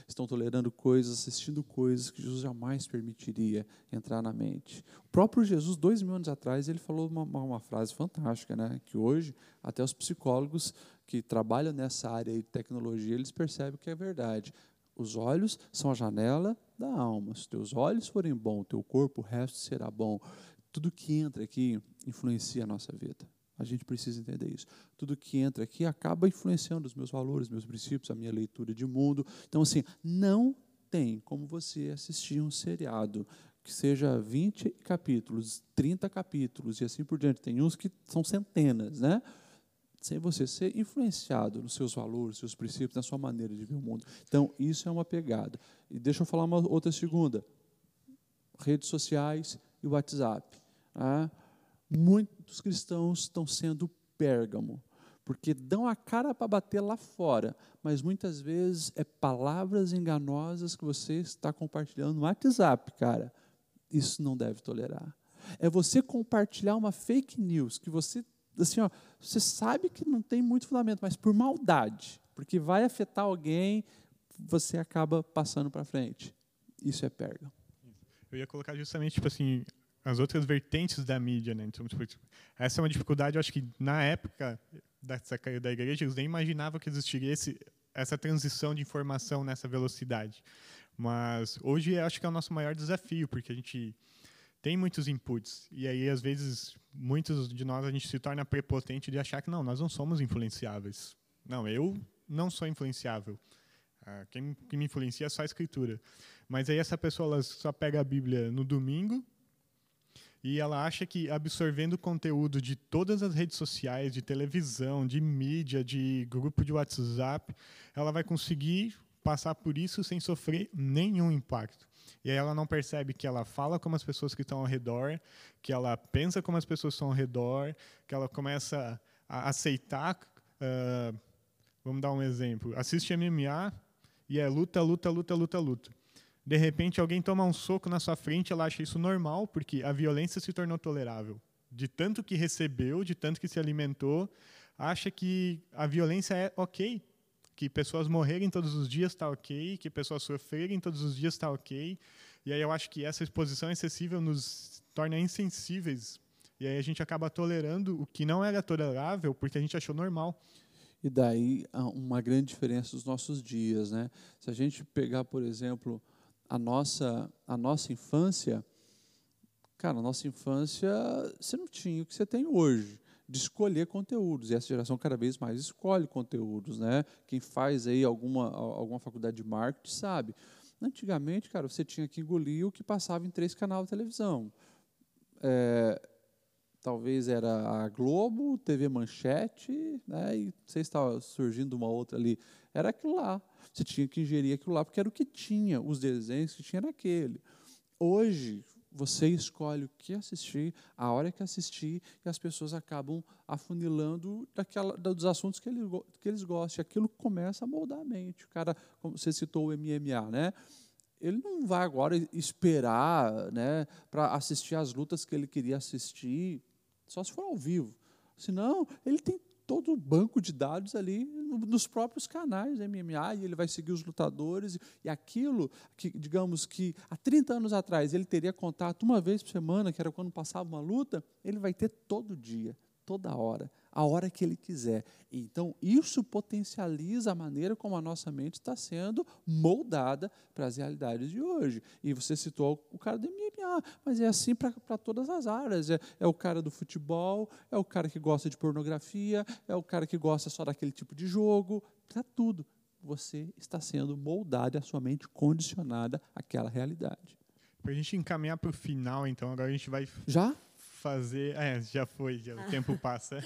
estão tolerando coisas, assistindo coisas que Jesus jamais permitiria entrar na mente. O próprio Jesus, dois mil anos atrás, ele falou uma, uma frase fantástica, né? que hoje até os psicólogos que trabalham nessa área de tecnologia, eles percebem que é verdade. Os olhos são a janela da alma. Se teus olhos forem bons, teu corpo, o resto será bom. Tudo que entra aqui influencia a nossa vida. A gente precisa entender isso. Tudo que entra aqui acaba influenciando os meus valores, meus princípios, a minha leitura de mundo. Então, assim, não tem como você assistir um seriado que seja 20 capítulos, 30 capítulos e assim por diante. Tem uns que são centenas, né? Sem você ser influenciado nos seus valores, seus princípios, na sua maneira de ver o mundo. Então, isso é uma pegada. E deixa eu falar uma outra segunda. Redes sociais e WhatsApp. Né? muitos cristãos estão sendo Pérgamo, porque dão a cara para bater lá fora, mas muitas vezes é palavras enganosas que você está compartilhando no WhatsApp, cara. Isso não deve tolerar. É você compartilhar uma fake news que você, assim, ó, você sabe que não tem muito fundamento, mas por maldade, porque vai afetar alguém, você acaba passando para frente. Isso é Pérgamo. Eu ia colocar justamente, tipo assim, as outras vertentes da mídia, né? Então, tipo, essa é uma dificuldade, eu acho que na época dessa da igreja eles nem imaginavam que existiria esse, essa transição de informação nessa velocidade. Mas hoje eu acho que é o nosso maior desafio, porque a gente tem muitos inputs e aí às vezes muitos de nós a gente se torna prepotente de achar que não, nós não somos influenciáveis. Não, eu não sou influenciável. Ah, quem, quem me influencia é só a escritura. Mas aí essa pessoa só pega a Bíblia no domingo e ela acha que absorvendo conteúdo de todas as redes sociais, de televisão, de mídia, de grupo de WhatsApp, ela vai conseguir passar por isso sem sofrer nenhum impacto. E aí ela não percebe que ela fala como as pessoas que estão ao redor, que ela pensa como as pessoas estão ao redor, que ela começa a aceitar. Uh, vamos dar um exemplo. Assiste MMA e é luta, luta, luta, luta, luta de repente alguém toma um soco na sua frente, ela acha isso normal, porque a violência se tornou tolerável. De tanto que recebeu, de tanto que se alimentou, acha que a violência é ok, que pessoas morrerem todos os dias está ok, que pessoas sofrerem todos os dias está ok. E aí eu acho que essa exposição excessiva nos torna insensíveis. E aí a gente acaba tolerando o que não era tolerável porque a gente achou normal. E daí uma grande diferença dos nossos dias, né? Se a gente pegar, por exemplo, a nossa, a nossa infância, cara, a nossa infância, você não tinha o que você tem hoje, de escolher conteúdos. E essa geração cada vez mais escolhe conteúdos, né? Quem faz aí alguma, alguma faculdade de marketing sabe. Antigamente, cara, você tinha que engolir o que passava em três canais de televisão. É, talvez era a Globo, TV Manchete, né? E você estava surgindo uma outra ali. Era aquilo lá. Você tinha que ingerir aquilo lá, porque era o que tinha, os desenhos que tinha naquele. Hoje, você escolhe o que assistir, a hora que assistir, e as pessoas acabam afunilando daquela, dos assuntos que, ele, que eles gostam. Aquilo começa a moldar a mente. O cara, como você citou o MMA, né? ele não vai agora esperar né, para assistir as lutas que ele queria assistir, só se for ao vivo. Senão, ele tem todo o banco de dados ali nos próprios canais da MMA, e ele vai seguir os lutadores, e aquilo que, digamos que há 30 anos atrás ele teria contato uma vez por semana, que era quando passava uma luta, ele vai ter todo dia, toda hora a hora que ele quiser. Então, isso potencializa a maneira como a nossa mente está sendo moldada para as realidades de hoje. E você citou o cara do MMA, mas é assim para todas as áreas. É, é o cara do futebol, é o cara que gosta de pornografia, é o cara que gosta só daquele tipo de jogo, para tudo. você está sendo moldado e a sua mente condicionada àquela realidade. Para a gente encaminhar para o final, então, agora a gente vai Já? Fazer. É, já foi, já, o tempo passa.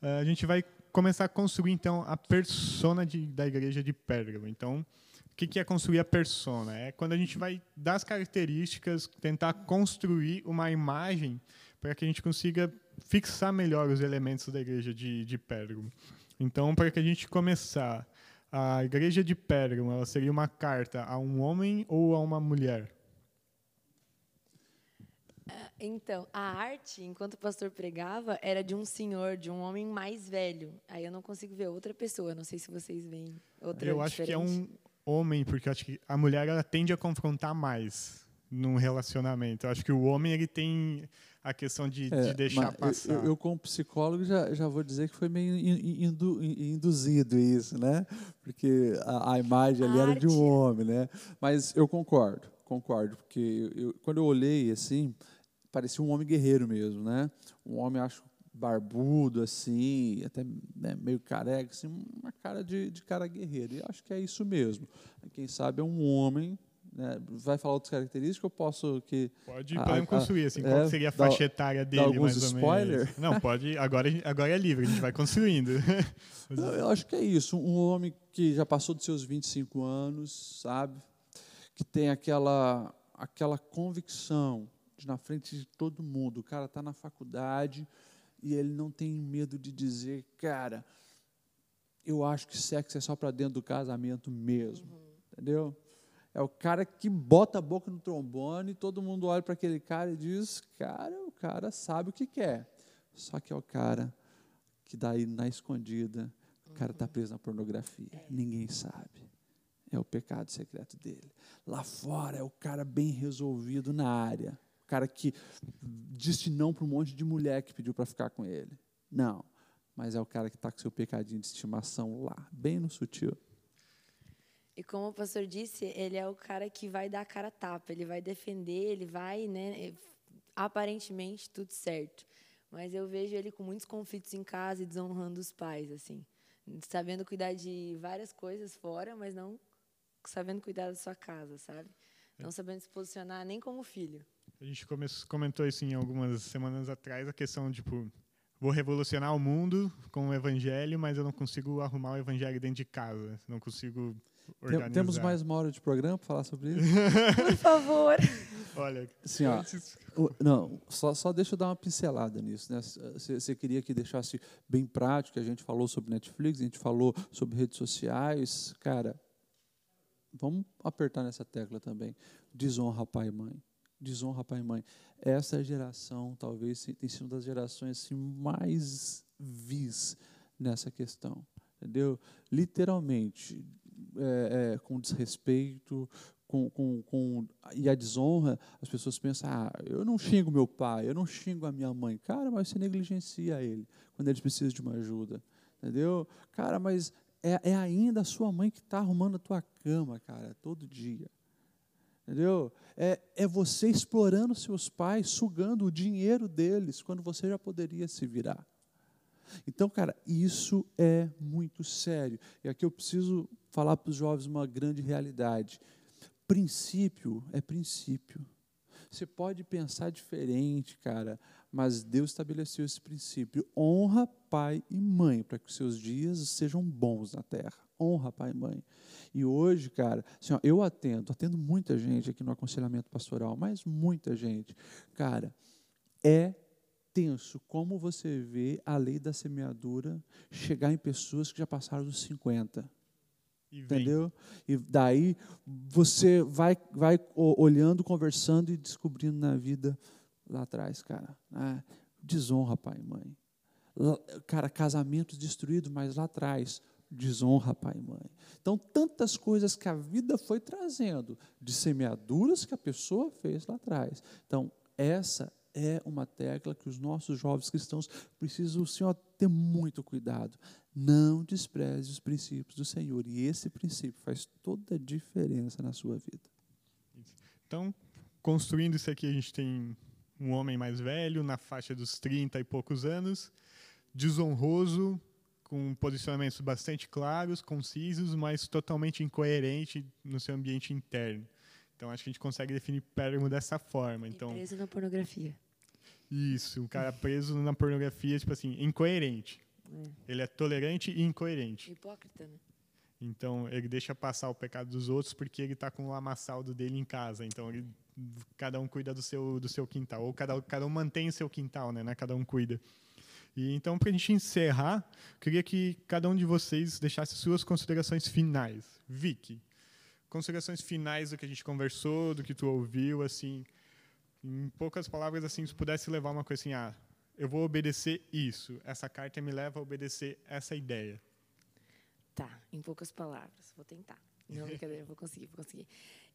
Uh, a gente vai começar a construir, então, a persona de, da igreja de Pérgamo. Então, o que, que é construir a persona? É quando a gente vai dar as características, tentar construir uma imagem para que a gente consiga fixar melhor os elementos da igreja de, de Pérgamo. Então, para que a gente começar, a igreja de Pérgamo, ela seria uma carta a um homem ou a uma mulher? Então, a arte, enquanto o pastor pregava, era de um senhor, de um homem mais velho. Aí eu não consigo ver outra pessoa. Não sei se vocês veem outra Eu acho que é um homem, porque eu acho que a mulher ela tende a confrontar mais num relacionamento. Eu acho que o homem ele tem a questão de, é, de deixar passar. Eu, eu, como psicólogo, já, já vou dizer que foi meio indu, induzido isso, né? Porque a, a imagem ali a era arte. de um homem, né? Mas eu concordo, concordo, porque eu, quando eu olhei assim parecia um homem guerreiro mesmo, né? Um homem, acho, barbudo, assim, até né, meio careca, assim, uma cara de, de cara guerreiro. E acho que é isso mesmo. Quem sabe é um homem né? Vai falar outras características eu posso que pode podemos construir assim é, qual seria a faixa etária dele mais ou spoiler? menos não pode agora agora é livre a gente vai construindo eu acho que é isso um homem que já passou dos seus 25 anos sabe que tem aquela aquela convicção na frente de todo mundo. O cara está na faculdade e ele não tem medo de dizer, cara, eu acho que sexo é só para dentro do casamento mesmo. Uhum. Entendeu? É o cara que bota a boca no trombone e todo mundo olha para aquele cara e diz, cara, o cara sabe o que quer. Só que é o cara que daí na escondida, o cara está preso na pornografia. É. Ninguém sabe. É o pecado secreto dele. Lá fora é o cara bem resolvido na área cara que disse não para um monte de mulher que pediu para ficar com ele. Não. Mas é o cara que está com seu pecadinho de estimação lá, bem no sutil. E como o pastor disse, ele é o cara que vai dar a cara tapa, ele vai defender, ele vai, né, aparentemente tudo certo. Mas eu vejo ele com muitos conflitos em casa e desonrando os pais, assim, sabendo cuidar de várias coisas fora, mas não sabendo cuidar da sua casa, sabe? Não sabendo se posicionar nem como filho. A gente comentou isso em algumas semanas atrás, a questão, tipo, vou revolucionar o mundo com o evangelho, mas eu não consigo arrumar o evangelho dentro de casa, não consigo organizar. Temos mais uma hora de programa para falar sobre isso? Por favor. Olha, assim, ó, não, só, só deixa eu dar uma pincelada nisso. Né? Você queria que deixasse bem prático, a gente falou sobre Netflix, a gente falou sobre redes sociais. Cara, vamos apertar nessa tecla também. Desonra pai e mãe desonra pai e mãe. Essa geração talvez tenha sido uma das gerações assim, mais vis nessa questão, entendeu? Literalmente, é, é, com desrespeito, com, com, com, e a desonra, as pessoas pensam, ah, eu não xingo meu pai, eu não xingo a minha mãe. Cara, mas você negligencia ele quando eles precisam de uma ajuda, entendeu? Cara, mas é, é ainda a sua mãe que está arrumando a tua cama, cara, todo dia. Entendeu? É, é você explorando seus pais, sugando o dinheiro deles, quando você já poderia se virar. Então, cara, isso é muito sério. E aqui eu preciso falar para os jovens uma grande realidade. Princípio é princípio. Você pode pensar diferente, cara, mas Deus estabeleceu esse princípio. Honra pai e mãe para que os seus dias sejam bons na terra honra pai e mãe. E hoje, cara, assim, ó, eu atendo, atendo muita gente aqui no aconselhamento pastoral, mas muita gente. Cara, é tenso como você vê a lei da semeadura chegar em pessoas que já passaram dos 50. E entendeu? E daí você vai, vai olhando, conversando e descobrindo na vida lá atrás, cara. Né? Desonra pai e mãe. Cara, casamento destruído, mas lá atrás desonra pai e mãe. Então, tantas coisas que a vida foi trazendo, de semeaduras que a pessoa fez lá atrás. Então, essa é uma tecla que os nossos jovens cristãos precisam, Senhor, ter muito cuidado. Não despreze os princípios do Senhor. E esse princípio faz toda a diferença na sua vida. Então, construindo isso aqui, a gente tem um homem mais velho, na faixa dos 30 e poucos anos, desonroso, com posicionamentos bastante claros, concisos, mas totalmente incoerente no seu ambiente interno. Então acho que a gente consegue definir Pérgamo dessa forma. Então preso na pornografia. Isso, um cara preso na pornografia, tipo assim, incoerente. É. Ele é tolerante e incoerente. Hipócrita, né? Então ele deixa passar o pecado dos outros porque ele está com o amassaldo dele em casa. Então ele, cada um cuida do seu do seu quintal ou cada cada um mantém o seu quintal, né? né? Cada um cuida. E então para a gente encerrar, queria que cada um de vocês deixasse suas considerações finais. Vicky, considerações finais do que a gente conversou, do que tu ouviu, assim, em poucas palavras, assim, se pudesse levar uma coisa assim, ah, eu vou obedecer isso. Essa carta me leva a obedecer essa ideia. Tá, em poucas palavras, vou tentar. Não, brincadeira, vou conseguir, vou conseguir.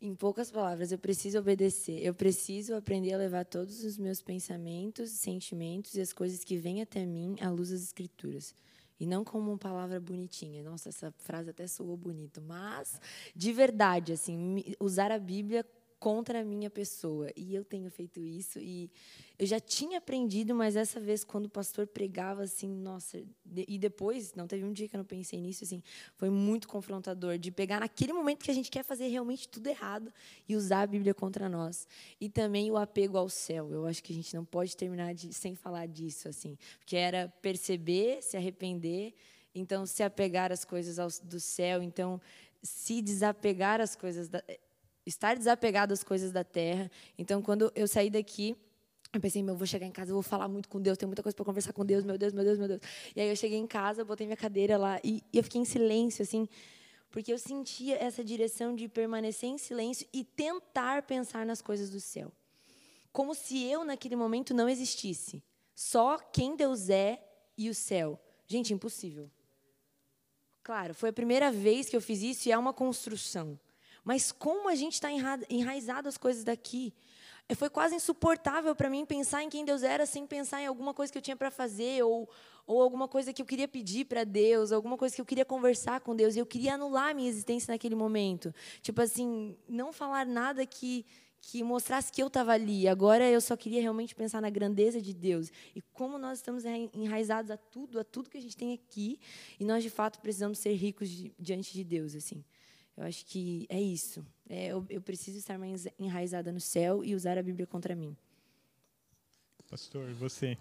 Em poucas palavras, eu preciso obedecer. Eu preciso aprender a levar todos os meus pensamentos, sentimentos e as coisas que vêm até mim à luz das Escrituras. E não como uma palavra bonitinha. Nossa, essa frase até soou bonito. Mas, de verdade, assim, usar a Bíblia contra a minha pessoa. E eu tenho feito isso e eu já tinha aprendido, mas essa vez quando o pastor pregava assim, nossa, e depois, não teve um dia que eu não pensei nisso assim, foi muito confrontador de pegar naquele momento que a gente quer fazer realmente tudo errado e usar a Bíblia contra nós. E também o apego ao céu. Eu acho que a gente não pode terminar de, sem falar disso assim, porque era perceber, se arrepender, então se apegar às coisas do céu, então se desapegar às coisas da estar desapegado às coisas da terra. Então, quando eu saí daqui, eu pensei, meu, eu vou chegar em casa, eu vou falar muito com Deus, tem muita coisa para conversar com Deus, meu Deus, meu Deus, meu Deus. E aí eu cheguei em casa, botei minha cadeira lá e, e eu fiquei em silêncio, assim, porque eu sentia essa direção de permanecer em silêncio e tentar pensar nas coisas do céu. Como se eu, naquele momento, não existisse. Só quem Deus é e o céu. Gente, impossível. Claro, foi a primeira vez que eu fiz isso e é uma construção. Mas como a gente está enraizado as coisas daqui? É, foi quase insuportável para mim pensar em quem Deus era sem pensar em alguma coisa que eu tinha para fazer ou, ou alguma coisa que eu queria pedir para Deus, alguma coisa que eu queria conversar com Deus. E eu queria anular a minha existência naquele momento. Tipo assim, não falar nada que que mostrasse que eu estava ali. Agora eu só queria realmente pensar na grandeza de Deus e como nós estamos enraizados a tudo, a tudo que a gente tem aqui, e nós de fato precisamos ser ricos diante de Deus, assim. Eu acho que é isso. É, eu, eu preciso estar mais enraizada no céu e usar a Bíblia contra mim. Pastor, você?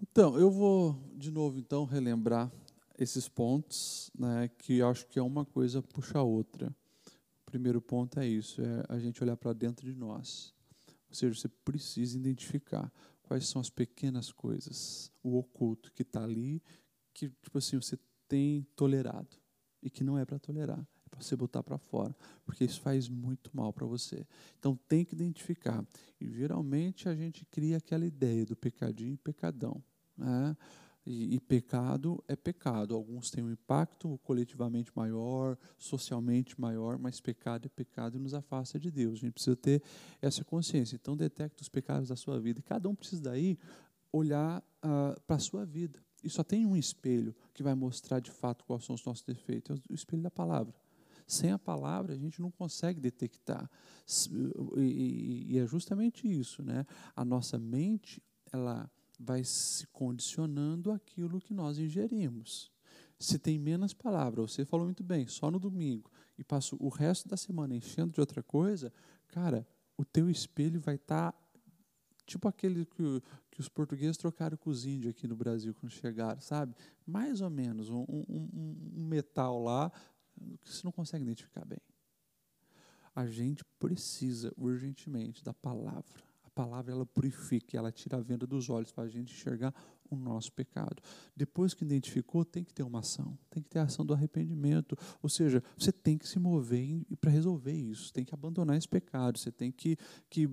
Então, eu vou de novo então relembrar esses pontos, né, que eu acho que é uma coisa puxa a outra. O primeiro ponto é isso, é a gente olhar para dentro de nós. Ou seja, você precisa identificar quais são as pequenas coisas, o oculto que está ali, que tipo assim você tem tolerado e que não é para tolerar para você botar para fora, porque isso faz muito mal para você. Então tem que identificar. E geralmente a gente cria aquela ideia do pecadinho e pecadão. Né? E, e, pecado é pecado. Alguns têm um impacto coletivamente maior, socialmente maior, mas pecado é pecado e nos afasta de Deus. A gente precisa ter essa consciência. Então, detecta os pecados da sua vida. E cada um precisa daí olhar uh, para a sua vida. E só tem um espelho que vai mostrar de fato quais são os nossos defeitos é o espelho da palavra. Sem a palavra, a gente não consegue detectar. E, é justamente isso, né? A nossa mente, ela vai se condicionando aquilo que nós ingerimos. Se tem menos palavra, você falou muito bem, só no domingo, e passo o resto da semana enchendo de outra coisa, cara, o teu espelho vai estar tá tipo aquele que, que, os portugueses trocaram com os índios aqui no Brasil quando chegaram, sabe? Mais ou menos, um, um, um metal lá que você não consegue identificar bem. A gente precisa urgentemente da palavra. A palavra ela purifica, ela tira a venda dos olhos para a gente enxergar o nosso pecado. Depois que identificou, tem que ter uma ação, tem que ter a ação do arrependimento. Ou seja, você tem que se mover para resolver isso, tem que abandonar esse pecado, você tem que, que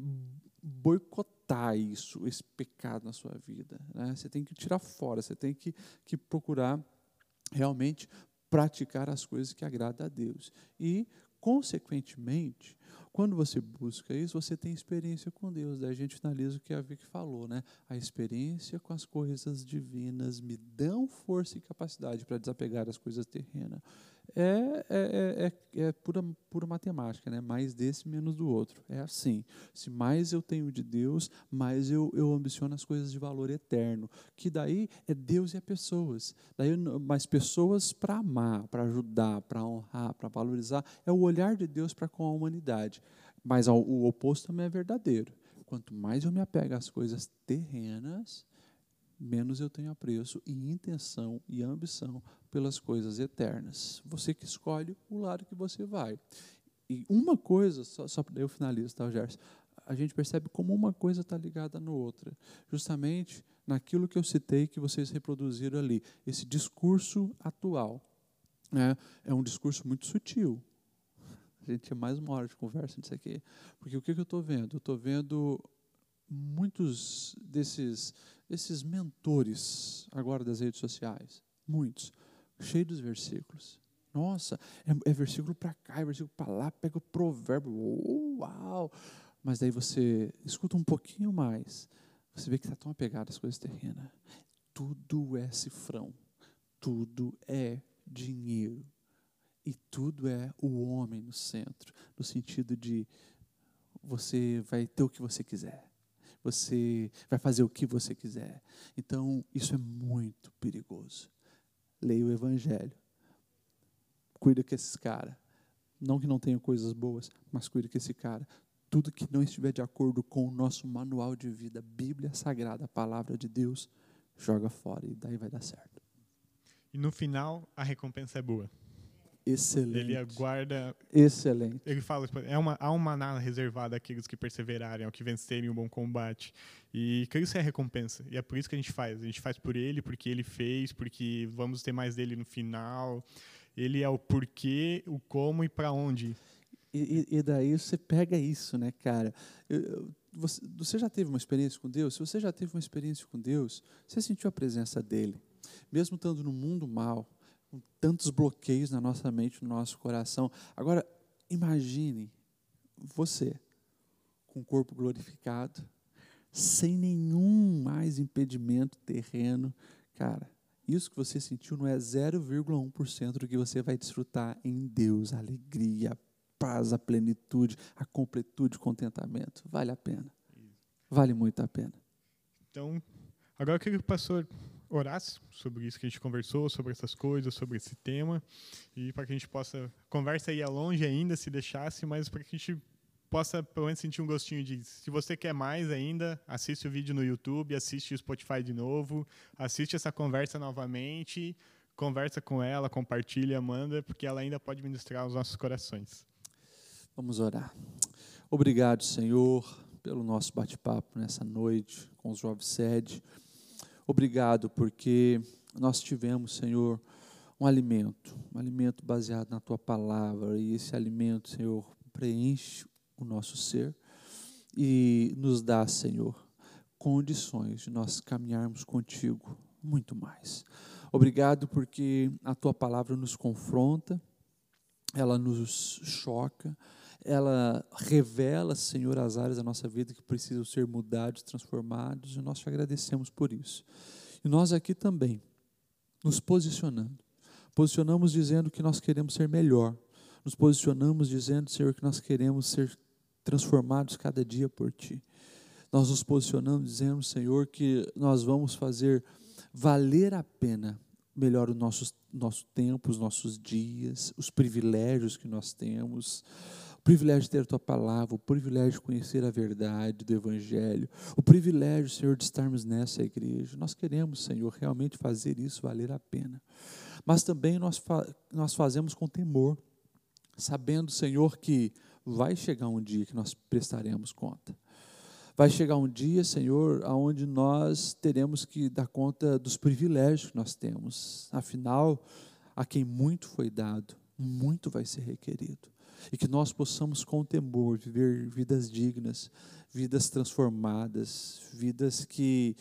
boicotar isso, esse pecado na sua vida. Né? Você tem que tirar fora, você tem que, que procurar realmente praticar as coisas que agradam a Deus. E, consequentemente, quando você busca isso, você tem experiência com Deus. Daí a gente finaliza o que a Vicky falou, né? A experiência com as coisas divinas me dão força e capacidade para desapegar das coisas terrenas. É, é, é, é pura, pura matemática, né? mais desse, menos do outro. É assim. Se mais eu tenho de Deus, mais eu, eu ambiciono as coisas de valor eterno. Que daí é Deus e é pessoas. Daí, mas pessoas para amar, para ajudar, para honrar, para valorizar, é o olhar de Deus para com a humanidade. Mas o oposto também é verdadeiro. Quanto mais eu me apego às coisas terrenas, menos eu tenho apreço e intenção e ambição pelas coisas eternas. Você que escolhe o lado que você vai. E uma coisa, só, só eu finalizo, tá, Gerson? A gente percebe como uma coisa está ligada na outra. Justamente naquilo que eu citei que vocês reproduziram ali. Esse discurso atual. Né, é um discurso muito sutil. A gente tinha mais uma hora de conversa nisso aqui. Porque o que, que eu estou vendo? Eu estou vendo muitos desses, desses mentores agora das redes sociais, muitos, cheios dos versículos. Nossa, é, é versículo para cá, é versículo para lá, pega o provérbio, uau! Mas daí você escuta um pouquinho mais, você vê que está tão apegado às coisas terrenas. Tudo é cifrão, tudo é dinheiro. E tudo é o homem no centro, no sentido de você vai ter o que você quiser você vai fazer o que você quiser. Então, isso é muito perigoso. Leia o Evangelho. Cuida com esses caras. Não que não tenha coisas boas, mas cuida com esse cara. Tudo que não estiver de acordo com o nosso manual de vida, Bíblia Sagrada, a palavra de Deus, joga fora e daí vai dar certo. E no final, a recompensa é boa. Excelente. Ele aguarda. Excelente. Ele fala, é uma, há uma maná reservada àqueles que perseverarem, ao que vencerem o bom combate. E isso é a recompensa. E é por isso que a gente faz. A gente faz por ele, porque ele fez, porque vamos ter mais dele no final. Ele é o porquê, o como e para onde. E, e, daí você pega isso, né, cara? Você, você já teve uma experiência com Deus? Se você já teve uma experiência com Deus, você sentiu a presença dele. Mesmo estando no mundo mal, com tantos bloqueios na nossa mente, no nosso coração. Agora, imagine você com o corpo glorificado, sem nenhum mais impedimento terreno. Cara, isso que você sentiu não é 0,1% do que você vai desfrutar em Deus, a alegria, a paz, a plenitude, a completude, o contentamento. Vale a pena. Vale muito a pena. Então, agora eu queria que o pastor orasse sobre isso que a gente conversou, sobre essas coisas, sobre esse tema, e para que a gente possa. Conversa ia longe ainda, se deixasse, mas para que a gente possa pelo menos sentir um gostinho de. Se você quer mais ainda, assiste o vídeo no YouTube, assiste o Spotify de novo, assiste essa conversa novamente, conversa com ela, compartilha, manda, porque ela ainda pode ministrar os nossos corações. Vamos orar. Obrigado, Senhor, pelo nosso bate-papo nessa noite com os jovens sede. Obrigado, porque nós tivemos, Senhor, um alimento, um alimento baseado na tua palavra, e esse alimento, Senhor, preenche o nosso ser e nos dá, Senhor, condições de nós caminharmos contigo muito mais. Obrigado porque a tua palavra nos confronta, ela nos choca, ela revela, Senhor, as áreas da nossa vida que precisam ser mudadas, transformadas, e nós te agradecemos por isso. E nós aqui também, nos posicionando, posicionamos dizendo que nós queremos ser melhor, nos posicionamos dizendo, Senhor, que nós queremos ser transformados cada dia por Ti. Nós nos posicionamos dizendo, Senhor, que nós vamos fazer valer a pena melhor o nosso, nosso tempo, os nossos dias, os privilégios que nós temos, privilégio de ter a tua palavra, o privilégio de conhecer a verdade do Evangelho, o privilégio, Senhor, de estarmos nessa igreja. Nós queremos, Senhor, realmente fazer isso valer a pena. Mas também nós, fa nós fazemos com temor, sabendo, Senhor, que vai chegar um dia que nós prestaremos conta. Vai chegar um dia, Senhor, aonde nós teremos que dar conta dos privilégios que nós temos. Afinal, a quem muito foi dado, muito vai ser requerido e que nós possamos com temor viver vidas dignas, vidas transformadas, vidas que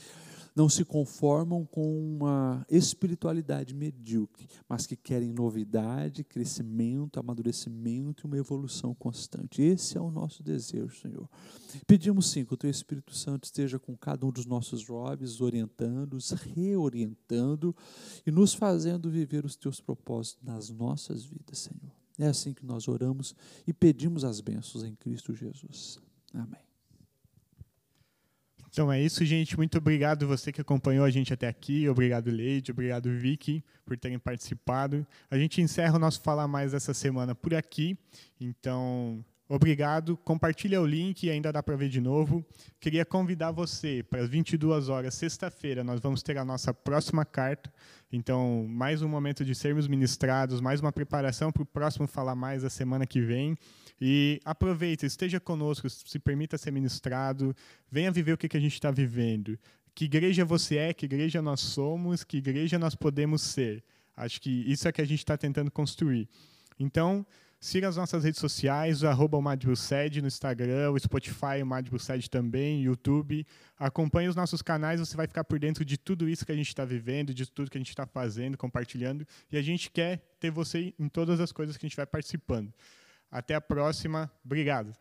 não se conformam com uma espiritualidade medíocre, mas que querem novidade, crescimento, amadurecimento e uma evolução constante. Esse é o nosso desejo, Senhor. Pedimos sim que o Teu Espírito Santo esteja com cada um dos nossos jovens, orientando, os reorientando e nos fazendo viver os Teus propósitos nas nossas vidas, Senhor. É assim que nós oramos e pedimos as bênçãos em Cristo Jesus. Amém. Então é isso, gente. Muito obrigado você que acompanhou a gente até aqui. Obrigado, Leide. Obrigado, Vicky, por terem participado. A gente encerra o nosso Falar Mais dessa semana por aqui. Então, obrigado. Compartilha o link, ainda dá para ver de novo. Queria convidar você para as 22 horas, sexta-feira, nós vamos ter a nossa próxima carta. Então, mais um momento de sermos ministrados, mais uma preparação para o próximo Falar Mais da semana que vem. E aproveita, esteja conosco, se permita ser ministrado, venha viver o que a gente está vivendo. Que igreja você é, que igreja nós somos, que igreja nós podemos ser. Acho que isso é que a gente está tentando construir. Então, siga as nossas redes sociais, o arroba no Instagram, o Spotify, o Madbused também, YouTube. Acompanhe os nossos canais, você vai ficar por dentro de tudo isso que a gente está vivendo, de tudo que a gente está fazendo, compartilhando. E a gente quer ter você em todas as coisas que a gente vai participando. Até a próxima. Obrigado.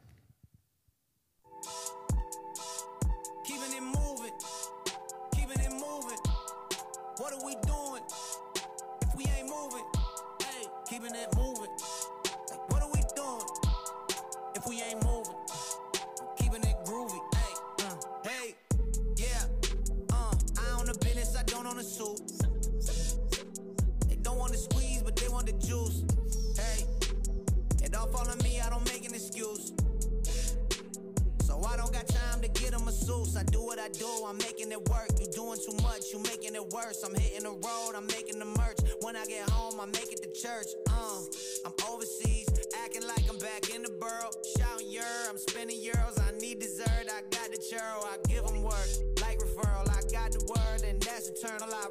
I'm making it work. You doing too much, you making it worse. I'm hitting the road, I'm making the merch. When I get home, I make it to church. Uh, I'm overseas, acting like I'm back in the borough. Shouting your, I'm spending euros. I need dessert, I got the churro. I give them work like referral. I got the word, and that's eternal. I